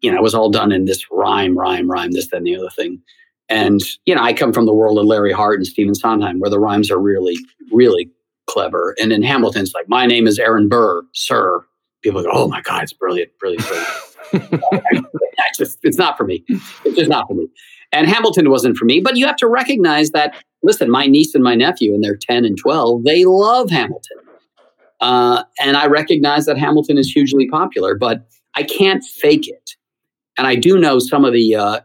H: you know it was all done in this rhyme, rhyme, rhyme, this, then, the other thing. And you know, I come from the world of Larry Hart and Stephen Sondheim, where the rhymes are really, really clever. And in Hamilton, it's like, my name is Aaron Burr, sir. People go, oh my God, it's brilliant, brilliant, brilliant. it's, just, it's not for me. It's just not for me. And Hamilton wasn't for me. But you have to recognize that, listen, my niece and my nephew, and they're 10 and 12, they love Hamilton. Uh, and I recognize that Hamilton is hugely popular, but I can't fake it. And I do know some of the uh,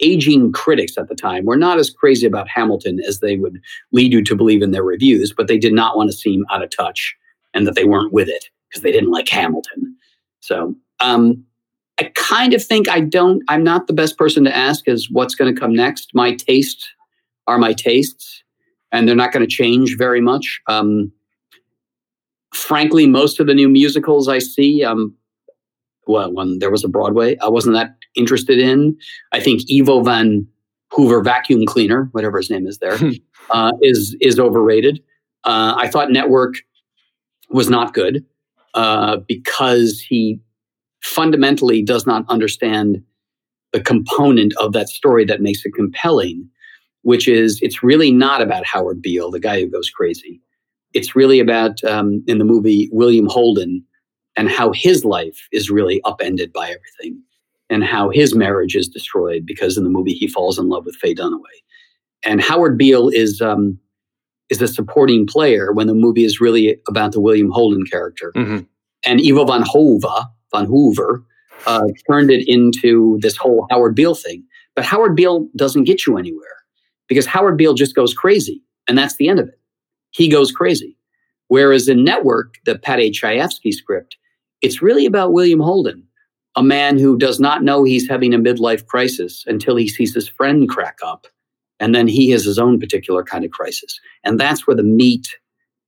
H: aging critics at the time were not as crazy about Hamilton as they would lead you to believe in their reviews, but they did not want to seem out of touch and that they weren't with it because they didn't like Hamilton. So um, I kind of think I don't, I'm not the best person to ask as what's going to come next. My tastes are my tastes, and they're not going to change very much. Um, frankly, most of the new musicals I see, um, well, when there was a Broadway, I wasn't that interested in. I think Ivo van Hoover vacuum cleaner, whatever his name is there, uh, is is overrated. Uh, I thought Network was not good uh, because he fundamentally does not understand the component of that story that makes it compelling, which is it's really not about Howard Beale, the guy who goes crazy. It's really about um, in the movie William Holden and how his life is really upended by everything and how his marriage is destroyed because in the movie he falls in love with Faye Dunaway. And Howard Beale is um, is a supporting player when the movie is really about the William Holden character. Mm-hmm. And Ivo van Hove, van Hoover, uh, turned it into this whole Howard Beale thing. But Howard Beale doesn't get you anywhere because Howard Beale just goes crazy, and that's the end of it. He goes crazy. Whereas in Network, the Paddy Chayefsky script, it's really about William Holden a man who does not know he's having a midlife crisis until he sees his friend crack up. And then he has his own particular kind of crisis. And that's where the meat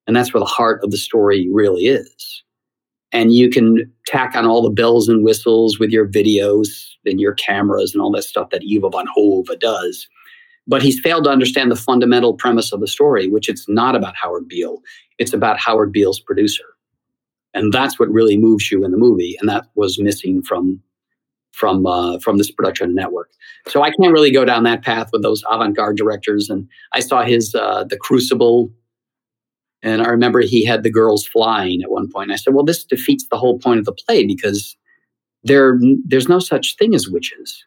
H: and that's where the heart of the story really is. And you can tack on all the bells and whistles with your videos and your cameras and all that stuff that Ivo van Hove does. But he's failed to understand the fundamental premise of the story, which it's not about Howard Beale. It's about Howard Beale's producer and that's what really moves you in the movie and that was missing from from uh, from this production network. So i can't really go down that path with those avant-garde directors and i saw his uh, the crucible and i remember he had the girls flying at one point. I said well this defeats the whole point of the play because there there's no such thing as witches.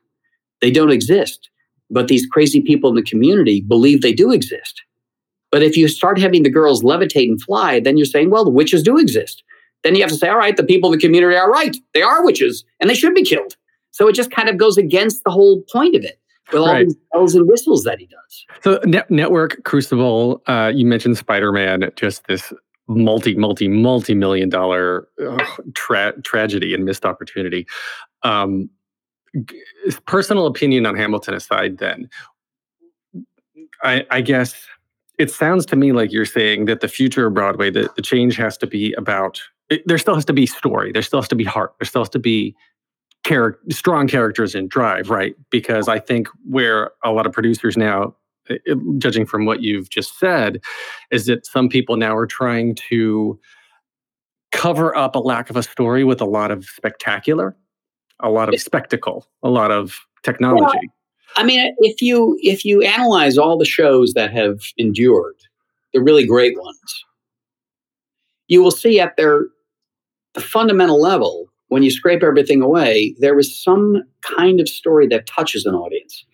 H: They don't exist. But these crazy people in the community believe they do exist. But if you start having the girls levitate and fly then you're saying well the witches do exist then you have to say, all right, the people in the community are right. They are witches and they should be killed. So it just kind of goes against the whole point of it with all right. these bells and whistles that he does.
F: So net- Network, Crucible, uh, you mentioned Spider-Man, just this multi, multi, multi-million dollar uh, tra- tragedy and missed opportunity. Um, personal opinion on Hamilton aside, then I, I guess it sounds to me like you're saying that the future of Broadway, the, the change has to be about. There still has to be story. There still has to be heart. There still has to be char- strong characters and drive, right? Because I think where a lot of producers now, it, judging from what you've just said, is that some people now are trying to cover up a lack of a story with a lot of spectacular, a lot of spectacle, a lot of technology. Well,
H: I mean, if you if you analyze all the shows that have endured, the really great ones, you will see at their the fundamental level, when you scrape everything away, there is some kind of story that touches an audience.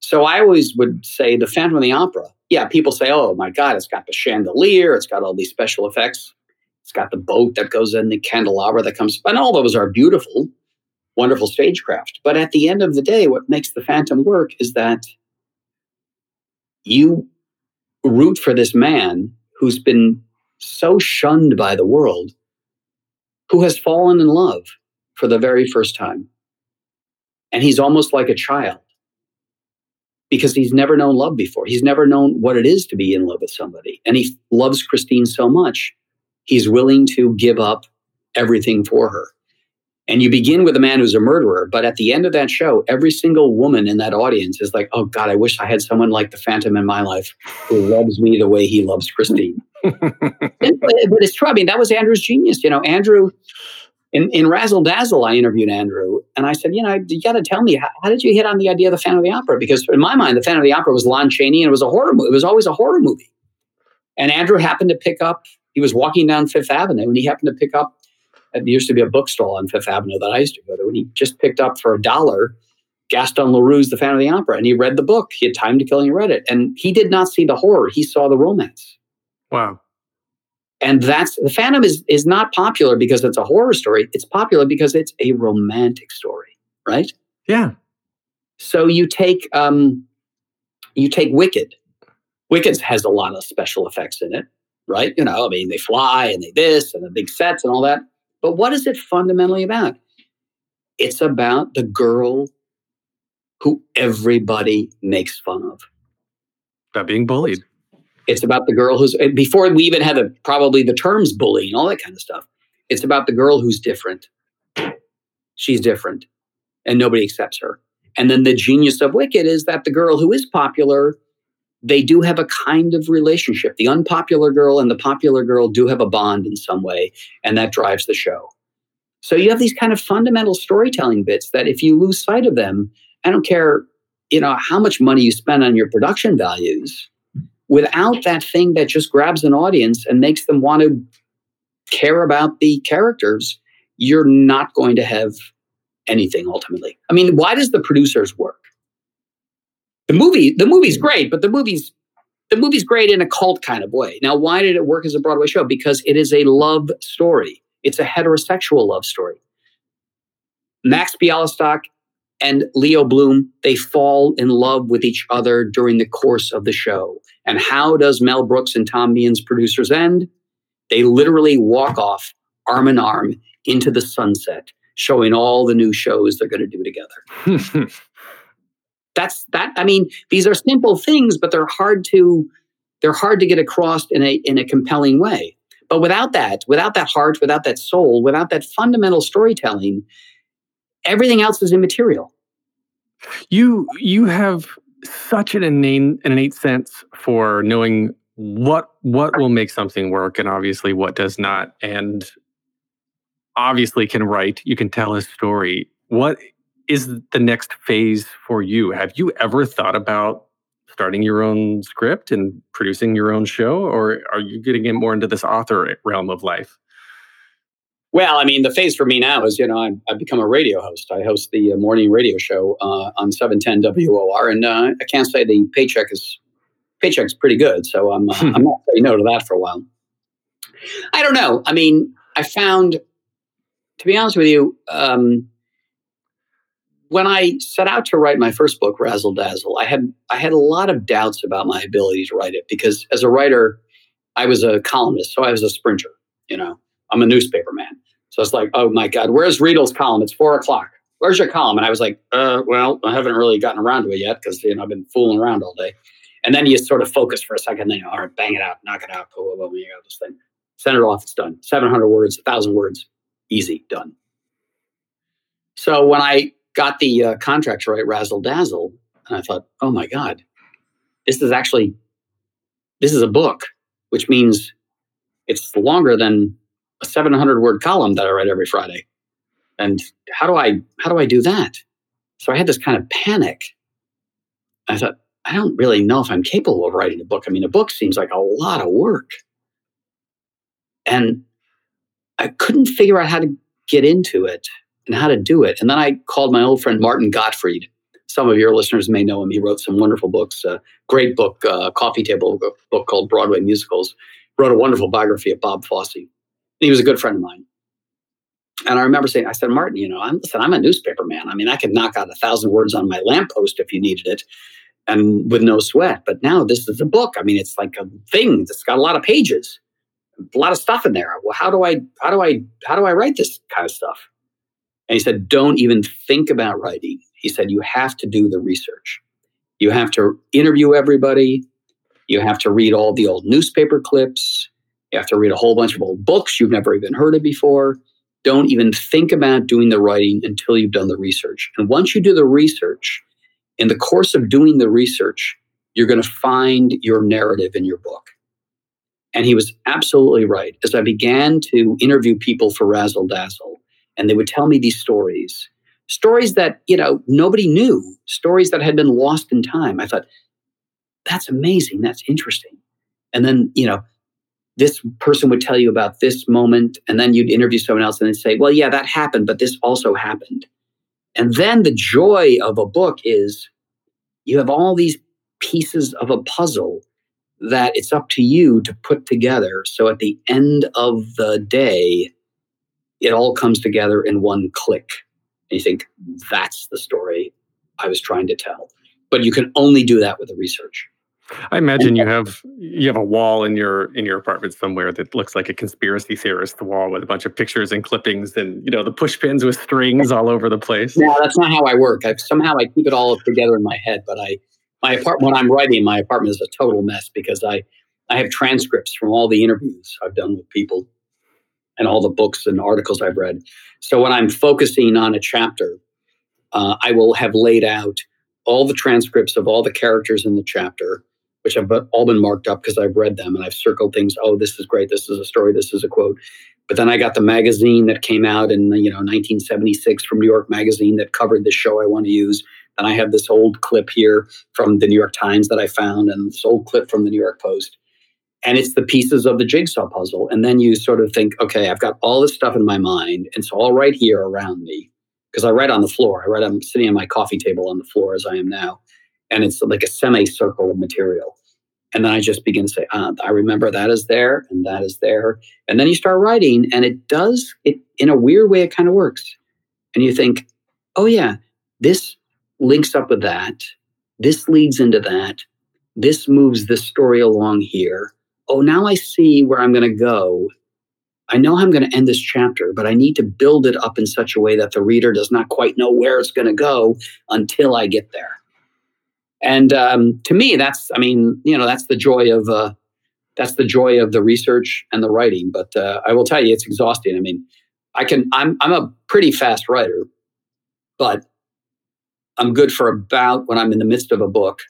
H: So I always would say the Phantom of the Opera. Yeah, people say, "Oh my God, it's got the chandelier, it's got all these special effects, it's got the boat that goes in, the candelabra that comes," and all those are beautiful wonderful stagecraft. But at the end of the day, what makes the Phantom work is that you root for this man who's been so shunned by the world, who has fallen in love for the very first time. And he's almost like a child because he's never known love before. He's never known what it is to be in love with somebody. And he loves Christine so much, he's willing to give up everything for her. And you begin with a man who's a murderer, but at the end of that show, every single woman in that audience is like, oh God, I wish I had someone like the Phantom in my life who loves me the way he loves Christine. but it's true. I mean, that was Andrew's genius. You know, Andrew, in, in Razzle Dazzle, I interviewed Andrew and I said, you know, you got to tell me, how, how, did you hit on the idea of the Phantom of the Opera? Because in my mind, the Phantom of the Opera was Lon Chaney and it was a horror movie. It was always a horror movie. And Andrew happened to pick up, he was walking down Fifth Avenue and he happened to pick up there used to be a bookstall on Fifth Avenue that I used to go to, and he just picked up for a dollar Gaston Leroux's The Phantom of the Opera, and he read the book. He had time to kill, and he read it, and he did not see the horror; he saw the romance.
F: Wow.
H: And that's the Phantom is is not popular because it's a horror story. It's popular because it's a romantic story, right?
F: Yeah.
H: So you take um, you take Wicked. Wicked has a lot of special effects in it, right? You know, I mean, they fly and they this and the big sets and all that. But what is it fundamentally about? It's about the girl who everybody makes fun of.
F: About being bullied.
H: It's about the girl who's, before we even had the, probably the terms bullying, all that kind of stuff. It's about the girl who's different. She's different and nobody accepts her. And then the genius of Wicked is that the girl who is popular they do have a kind of relationship. The unpopular girl and the popular girl do have a bond in some way, and that drives the show. So you have these kind of fundamental storytelling bits that if you lose sight of them, I don't care, you know, how much money you spend on your production values, without that thing that just grabs an audience and makes them want to care about the characters, you're not going to have anything ultimately. I mean, why does the producers work? The movie the movie's great but the movie's the movie's great in a cult kind of way. Now why did it work as a broadway show? Because it is a love story. It's a heterosexual love story. Max bialystock and leo bloom they fall in love with each other during the course of the show. And how does mel brooks and tom meehan's producers end? They literally walk off arm in arm into the sunset showing all the new shows they're going to do together that's that i mean these are simple things but they're hard to they're hard to get across in a in a compelling way. But without that without that heart without that soul without that fundamental storytelling everything else is immaterial.
F: You you have such an innate an innate sense for knowing what what will make something work and obviously what does not and obviously can write you can tell a story. What is the next phase for you? Have you ever thought about starting your own script and producing your own show, or are you getting in more into this author realm of life?
H: Well, I mean, the phase for me now is, you know, I've, I've become a radio host. I host the uh, morning radio show uh, on 710 WOR, and uh, I can't say the paycheck is paycheck's pretty good. So I'm, uh, I'm not saying no to that for a while. I don't know. I mean, I found, to be honest with you, um, when I set out to write my first book, Razzle Dazzle, I had I had a lot of doubts about my ability to write it because as a writer, I was a columnist, so I was a sprinter. You know, I'm a newspaper man, so it's like, oh my god, where's Riedel's column? It's four o'clock. where's your column? And I was like, uh, well, I haven't really gotten around to it yet because you know I've been fooling around all day. And then you sort of focus for a second, then you all right, bang it out, knock it out, blah, blah, blah, you got this thing. Send it off, it's done. 700 words, 1,000 words, easy, done. So when I got the uh, contract to write Razzle Dazzle, and I thought, oh my God, this is actually, this is a book, which means it's longer than a 700 word column that I write every Friday. And how do I, how do I do that? So I had this kind of panic. I thought, I don't really know if I'm capable of writing a book. I mean, a book seems like a lot of work. And I couldn't figure out how to get into it and how to do it. And then I called my old friend Martin Gottfried. Some of your listeners may know him. He wrote some wonderful books, a great book, uh, coffee table book called Broadway Musicals. Wrote a wonderful biography of Bob Fosse. And he was a good friend of mine. And I remember saying, I said, Martin, you know, I'm listen, I'm a newspaper man. I mean, I could knock out a thousand words on my lamppost if you needed it and with no sweat. But now this is a book. I mean, it's like a thing that's got a lot of pages, a lot of stuff in there. Well, how do I, how do I, how do I write this kind of stuff? And he said, don't even think about writing. He said, you have to do the research. You have to interview everybody. You have to read all the old newspaper clips. You have to read a whole bunch of old books you've never even heard of before. Don't even think about doing the writing until you've done the research. And once you do the research, in the course of doing the research, you're going to find your narrative in your book. And he was absolutely right. As I began to interview people for Razzle Dazzle, and they would tell me these stories, stories that, you know, nobody knew, stories that had been lost in time. I thought, that's amazing. That's interesting. And then, you know, this person would tell you about this moment, and then you'd interview someone else and they'd say, well, yeah, that happened, but this also happened. And then the joy of a book is you have all these pieces of a puzzle that it's up to you to put together. So at the end of the day, it all comes together in one click. And you think, that's the story I was trying to tell. But you can only do that with the research.
F: I imagine you have you have a wall in your in your apartment somewhere that looks like a conspiracy theorist wall with a bunch of pictures and clippings and you know the push pins with strings all over the place.
H: No, that's not how I work. I somehow I keep it all together in my head, but I my apartment when I'm writing, my apartment is a total mess because I I have transcripts from all the interviews I've done with people and all the books and articles I've read. So when I'm focusing on a chapter, uh, I will have laid out all the transcripts of all the characters in the chapter which have all been marked up because I've read them and I've circled things. Oh, this is great. This is a story. This is a quote. But then I got the magazine that came out in you know 1976 from New York Magazine that covered the show I want to use. And I have this old clip here from the New York Times that I found, and this old clip from the New York Post. And it's the pieces of the jigsaw puzzle. And then you sort of think, okay, I've got all this stuff in my mind. And so all right here around me, because I write on the floor. I write, I'm sitting on my coffee table on the floor as I am now and it's like a semicircle of material. And then I just begin to say, ah, I remember that is there and that is there. And then you start writing, and it does, it in a weird way, it kind of works. And you think, oh, yeah, this links up with that. This leads into that. This moves this story along here. Oh, now I see where I'm going to go. I know I'm going to end this chapter, but I need to build it up in such a way that the reader does not quite know where it's going to go until I get there. And um, to me, that's, I mean, you know, that's the joy of, uh, that's the joy of the research and the writing. But uh, I will tell you, it's exhausting. I mean, I can, I'm, I'm a pretty fast writer, but I'm good for about, when I'm in the midst of a book,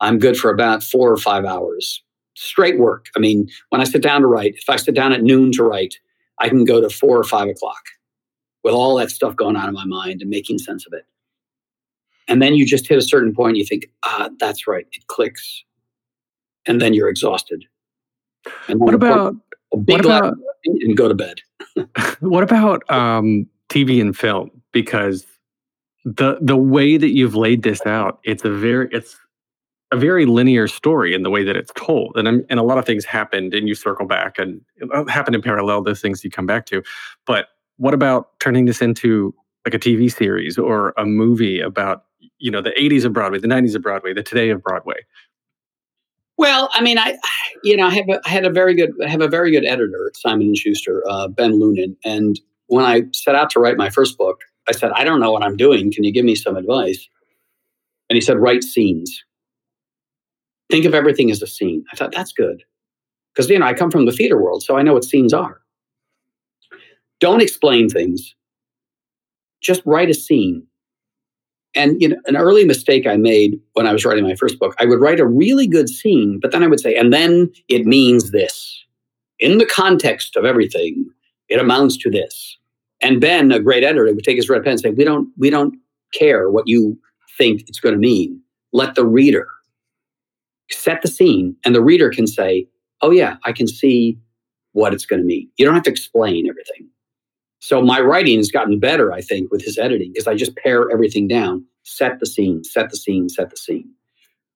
H: I'm good for about four or five hours straight work. I mean, when I sit down to write, if I sit down at noon to write, I can go to four or five o'clock with all that stuff going on in my mind and making sense of it. And then you just hit a certain point, you think, ah, that's right, it clicks. And then you're exhausted.
F: And what about what about
H: and go to bed?
F: what about um, TV and film? Because the the way that you've laid this out, it's a very it's a very linear story in the way that it's told, and and a lot of things happened, and you circle back, and happen in parallel. Those things you come back to, but what about turning this into like a TV series or a movie about you know the 80s of Broadway, the 90s of Broadway, the today of Broadway?
H: Well, I mean, I you know I have a, I had a very good I have a very good editor at Simon and Schuster, uh, Ben Loehnen, and when I set out to write my first book, I said, I don't know what I'm doing. Can you give me some advice? And he said, write scenes. Think of everything as a scene. I thought, that's good. Because, you know, I come from the theater world, so I know what scenes are. Don't explain things. Just write a scene. And you know, an early mistake I made when I was writing my first book, I would write a really good scene, but then I would say, and then it means this. In the context of everything, it amounts to this. And Ben, a great editor, would take his red pen and say, We don't, we don't care what you think it's going to mean. Let the reader set the scene, and the reader can say, Oh, yeah, I can see what it's going to mean. You don't have to explain everything. So my writing has gotten better, I think, with his editing because I just pare everything down, set the scene, set the scene, set the scene.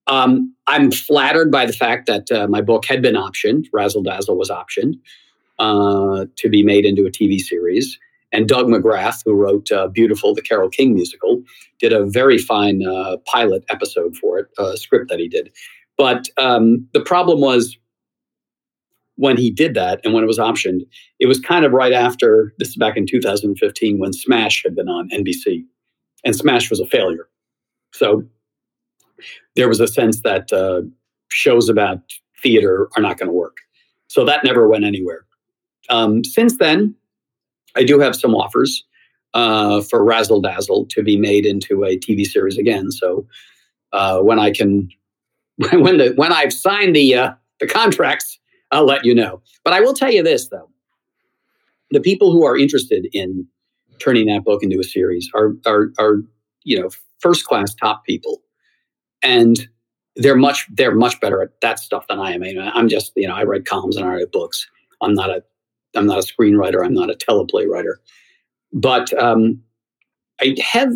H: Um, I'm flattered by the fact that uh, my book had been optioned. Razzle Dazzle was optioned uh, to be made into a TV series. And Doug McGrath, who wrote uh, Beautiful, the Carole King musical, did a very fine uh, pilot episode for it, a script that he did. But um, the problem was when he did that and when it was optioned, it was kind of right after this is back in 2015 when Smash had been on NBC, and Smash was a failure. So there was a sense that uh, shows about theater are not going to work. So that never went anywhere. Um, since then, I do have some offers uh, for Razzle Dazzle to be made into a TV series again. So uh, when I can, when the when I've signed the uh, the contracts I'll let you know. But I will tell you this, though. The people who are interested in turning that book into a series are, are, are you know, first class top people. And they're much they're much better at that stuff than I am. I mean, I'm just you know I write columns and I write books. I'm not a I'm not a screenwriter. I'm not a teleplay writer. But um, I have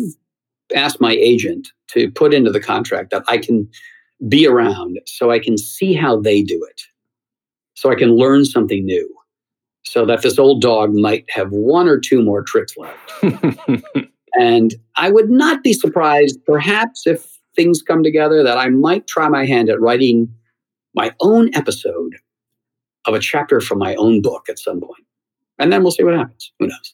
H: asked my agent to put into the contract that I can be around so I can see how they do it so I can learn something new. So that this old dog might have one or two more tricks left. and I would not be surprised, perhaps, if things come together, that I might try my hand at writing my own episode of a chapter from my own book at some point. And then we'll see what happens. Who knows?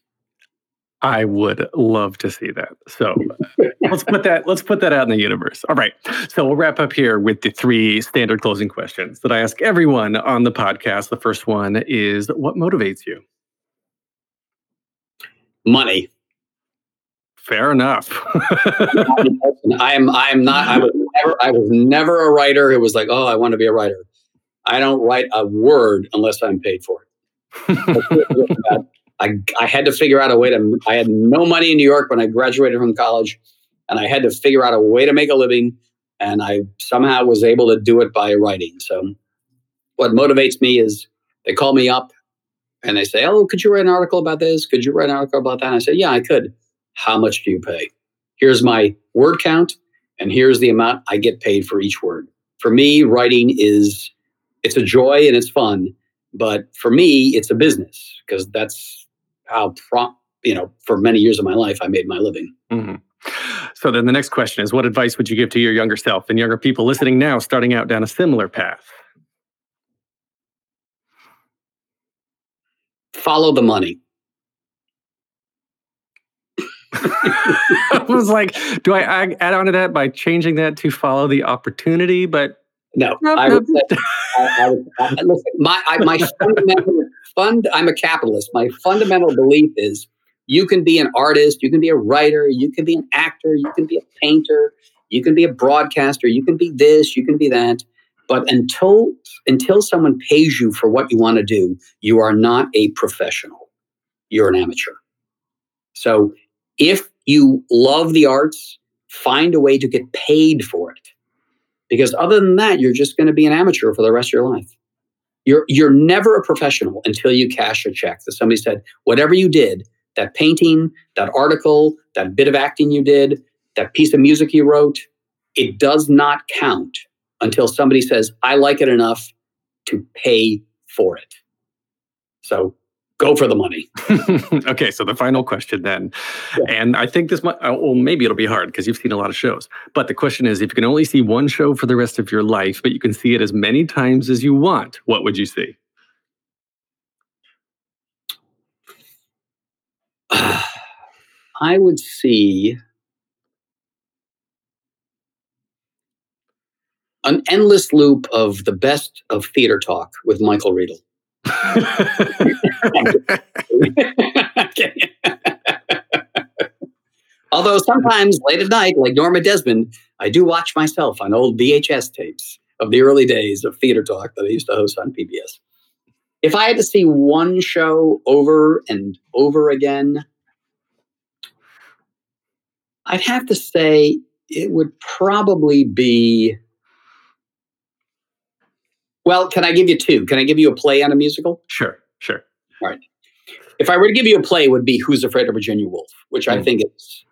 F: I would love to see that. So uh, let's put that let's put that out in the universe. All right. So we'll wrap up here with the three standard closing questions that I ask everyone on the podcast. The first one is what motivates you?
H: Money.
F: Fair enough.
H: I am I am not I was never I was never a writer It was like, oh, I want to be a writer. I don't write a word unless I'm paid for it. I, I had to figure out a way to, I had no money in New York when I graduated from college, and I had to figure out a way to make a living. And I somehow was able to do it by writing. So, what motivates me is they call me up and they say, Oh, could you write an article about this? Could you write an article about that? And I say, Yeah, I could. How much do you pay? Here's my word count, and here's the amount I get paid for each word. For me, writing is it's a joy and it's fun, but for me, it's a business because that's how prompt, you know, for many years of my life, I made my living.
F: Mm-hmm. So then the next question is what advice would you give to your younger self and younger people listening now starting out down a similar path?
H: Follow the money.
F: I was like, do I add on to that by changing that to follow the opportunity? But
H: no, I would say, I, I I, listen, my, I, my fundamental fund, I'm a capitalist. My fundamental belief is you can be an artist, you can be a writer, you can be an actor, you can be a painter, you can be a broadcaster, you can be this, you can be that. But until until someone pays you for what you want to do, you are not a professional. You're an amateur. So if you love the arts, find a way to get paid for it. Because other than that, you're just going to be an amateur for the rest of your life. You're you're never a professional until you cash a check that somebody said, whatever you did, that painting, that article, that bit of acting you did, that piece of music you wrote, it does not count until somebody says, I like it enough to pay for it. So go for the money.
F: okay, so the final question then, yeah. and I think this might, uh, well, maybe it'll be hard because you've seen a lot of shows. But the question is, if you can only see one show for the rest of your life, but you can see it as many times as you want, what would you see?
H: I would see an endless loop of the best of theater talk with Michael Riedel. Although sometimes late at night, like Norma Desmond, I do watch myself on old VHS tapes of the early days of theater talk that I used to host on PBS. If I had to see one show over and over again, I'd have to say it would probably be. Well, can I give you two? Can I give you a play on a musical?
F: Sure, sure.
H: All right. If I were to give you a play, it would be Who's Afraid of Virginia Woolf, which I
F: Mm.
H: think is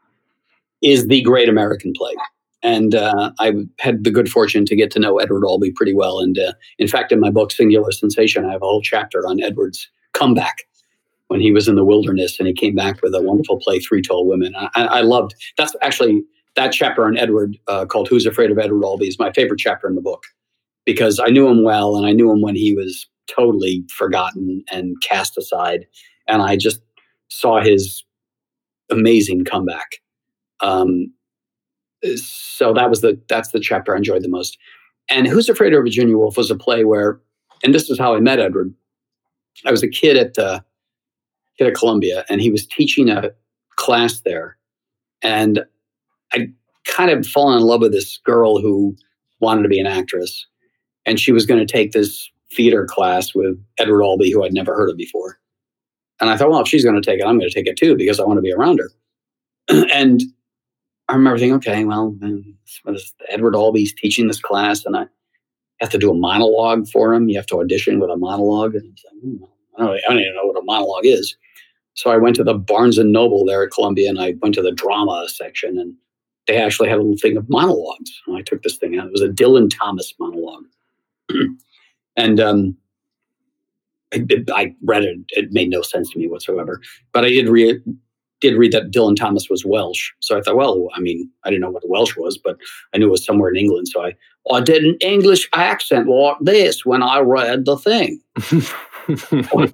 H: is the great American play. And uh, I had the good fortune to get to know Edward Albee pretty well. And uh, in fact, in my book, Singular Sensation, I have a whole chapter on Edward's comeback when he was in the wilderness and he came back with a wonderful play, Three Tall Women. I, I loved that's actually that chapter on Edward uh, called Who's Afraid of Edward Albee is my favorite chapter in the book because I knew him well and I knew him when he was totally forgotten and cast aside. And I just saw his amazing comeback. Um, so that was the that's the chapter I enjoyed the most. And Who's Afraid of Virginia Woolf was a play where, and this is how I met Edward. I was a kid at uh, kid at Columbia, and he was teaching a class there, and I kind of fallen in love with this girl who wanted to be an actress, and she was going to take this theater class with Edward Albee, who I'd never heard of before. And I thought, well, if she's going to take it, I'm going to take it too because I want to be around her. and I remember thinking, okay, well, Edward Albee's teaching this class, and I have to do a monologue for him. You have to audition with a monologue, and hmm, I, don't, I don't even know what a monologue is. So I went to the Barnes and Noble there at Columbia, and I went to the drama section, and they actually had a little thing of monologues. And I took this thing out. It was a Dylan Thomas monologue, and um, I, I read it. It made no sense to me whatsoever. But I did read did read that Dylan Thomas was Welsh. So I thought, well, I mean, I didn't know what Welsh was, but I knew it was somewhere in England. So I, I did an English accent like this when I read the thing.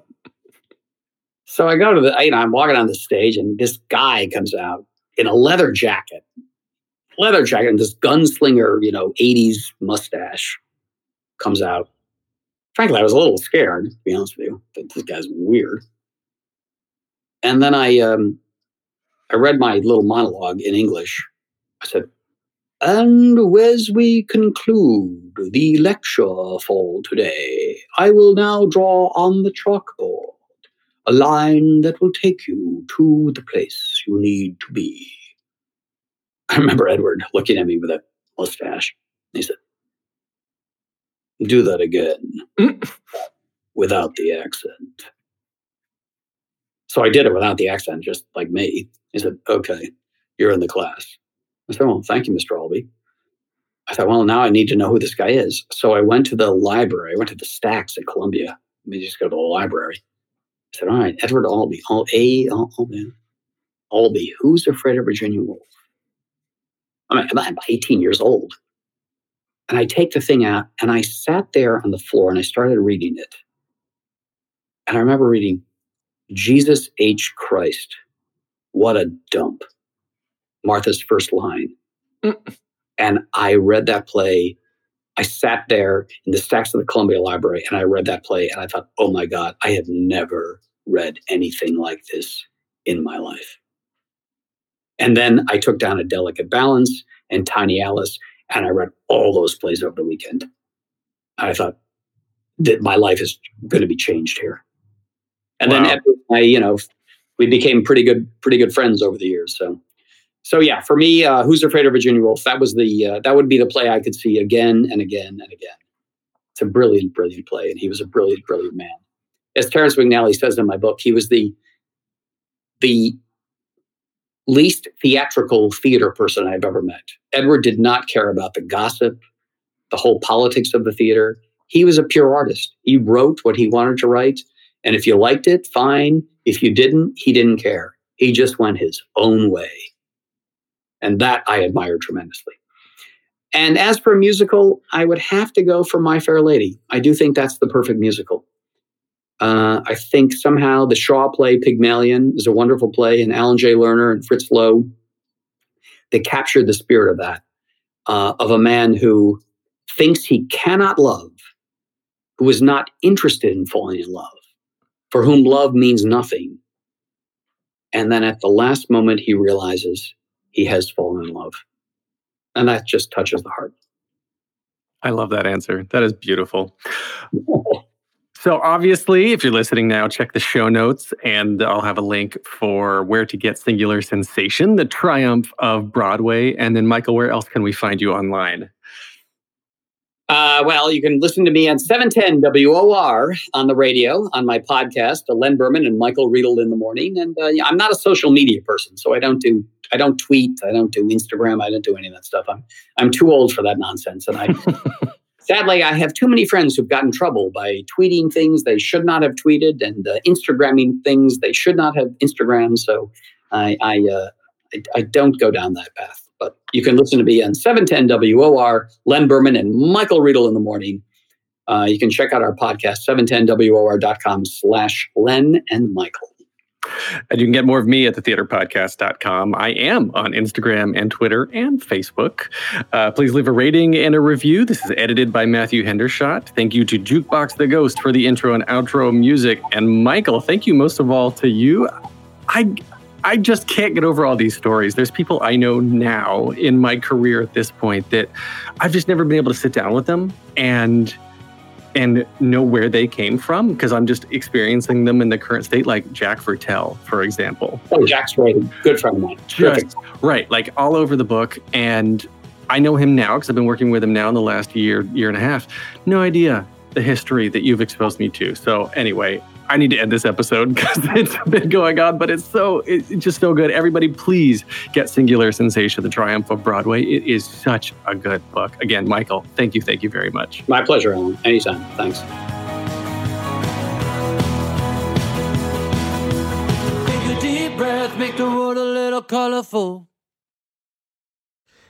H: So I go to the, you know, I'm walking on the stage and this guy comes out in a leather jacket, leather jacket, and this gunslinger, you know, 80s mustache comes out. Frankly, I was a little scared, to be honest with you. But this guy's weird. And then I, um, I read my little monologue in English. I said, and as we conclude the lecture for today, I will now draw on the chalkboard a line that will take you to the place you need to be. I remember Edward looking at me with a mustache. He said, Do that again without the accent. So I did it without the accent, just like me. He said, Okay, you're in the class. I said, Well, thank you, Mr. Albee. I thought, Well, now I need to know who this guy is. So I went to the library. I went to the stacks at Columbia. Let me just go to the library. I said, All right, Edward Albee, all A, all, Albee, who's afraid of Virginia Woolf? I mean, I'm 18 years old. And I take the thing out and I sat there on the floor and I started reading it. And I remember reading, Jesus H. Christ, what a dump. Martha's first line. Mm. And I read that play. I sat there in the stacks of the Columbia Library and I read that play and I thought, oh my God, I have never read anything like this in my life. And then I took down A Delicate Balance and Tiny Alice and I read all those plays over the weekend. I thought that my life is going to be changed here. And then
F: Wow.
H: And I, you know, we became pretty good, pretty good friends over the years. So, so yeah, for me, uh, Who's Afraid of Virginia Woolf? That was the uh, that would be the play I could see again and again and again. It's a brilliant, brilliant play, and he was a brilliant, brilliant man. As Terrence McNally says in my book, he was the the least theatrical theater person I've ever met. Edward did not care about the gossip, the whole politics of the theater. He was a pure artist. He wrote what he wanted to write, and if you liked it, fine. If you didn't, he didn't care. He just went his own way. And that I admire tremendously. And as for a musical, I would have to go for My Fair Lady. I do think that's the perfect musical. Uh, I think somehow the Shaw play Pygmalion is a wonderful play, and Alan Jay Lerner and Fritz Loewe they captured the spirit of that uh, of a man who thinks he cannot love, who is not interested in falling in love, for whom love means nothing, and then at the last moment he realizes he has fallen in love, and that just touches the heart.
F: I love that answer. That is beautiful. So, obviously, if you're listening now, check the show notes and I'll have a link for where to get Singular Sensation, the triumph of Broadway. And then, Michael, where else can we find you online?
H: Uh, well, you can listen to me on 710 WOR on the radio on my podcast, Len Berman and Michael Riedel in the morning. And uh, I'm not a social media person, so I don't do I don't tweet, I don't do Instagram, I don't do any of that stuff. I'm I'm too old for that nonsense, and I sadly, I have too many friends who've gotten trouble by tweeting things they should not have tweeted and uh, Instagramming things they should not have Instagrammed. So I, I, uh, I, I, don't go down that path. But you can listen to me on 710 WOR, Len Berman and Michael Riedel in the morning. Uh, you can check out our podcast, 710WOR.com slash Len and Michael.
F: And you can get more of me at thetheaterpodcast.com. I am on Instagram and Twitter and Facebook. Uh, please leave a rating and a review. This is edited by Matthew Hendershot. Thank you to Jukebox the Ghost for the intro and outro music. And Michael, thank you most of all to you. I I just can't get over all these stories. There's people I know now in my career at this point that I've just never been able to sit down with them and and know where they came from because I'm just experiencing them in the current state, like Jack Viertel, for example.
H: Oh, Jack's great. Good friend of mine.
F: Just, right, like all over the book. And I know him now because I've been working with him now in the last year, year and a half. No idea the history that you've exposed me to. So anyway, I need to end this episode because it's been going on, but it's so it's just so good. Everybody, please get Singular Sensation: The Triumph of Broadway. It is such a good book. Again, Michael, thank you, thank you very much.
H: My pleasure, Alan. Anytime. Thanks. Take a deep breath, make the world a little colorful.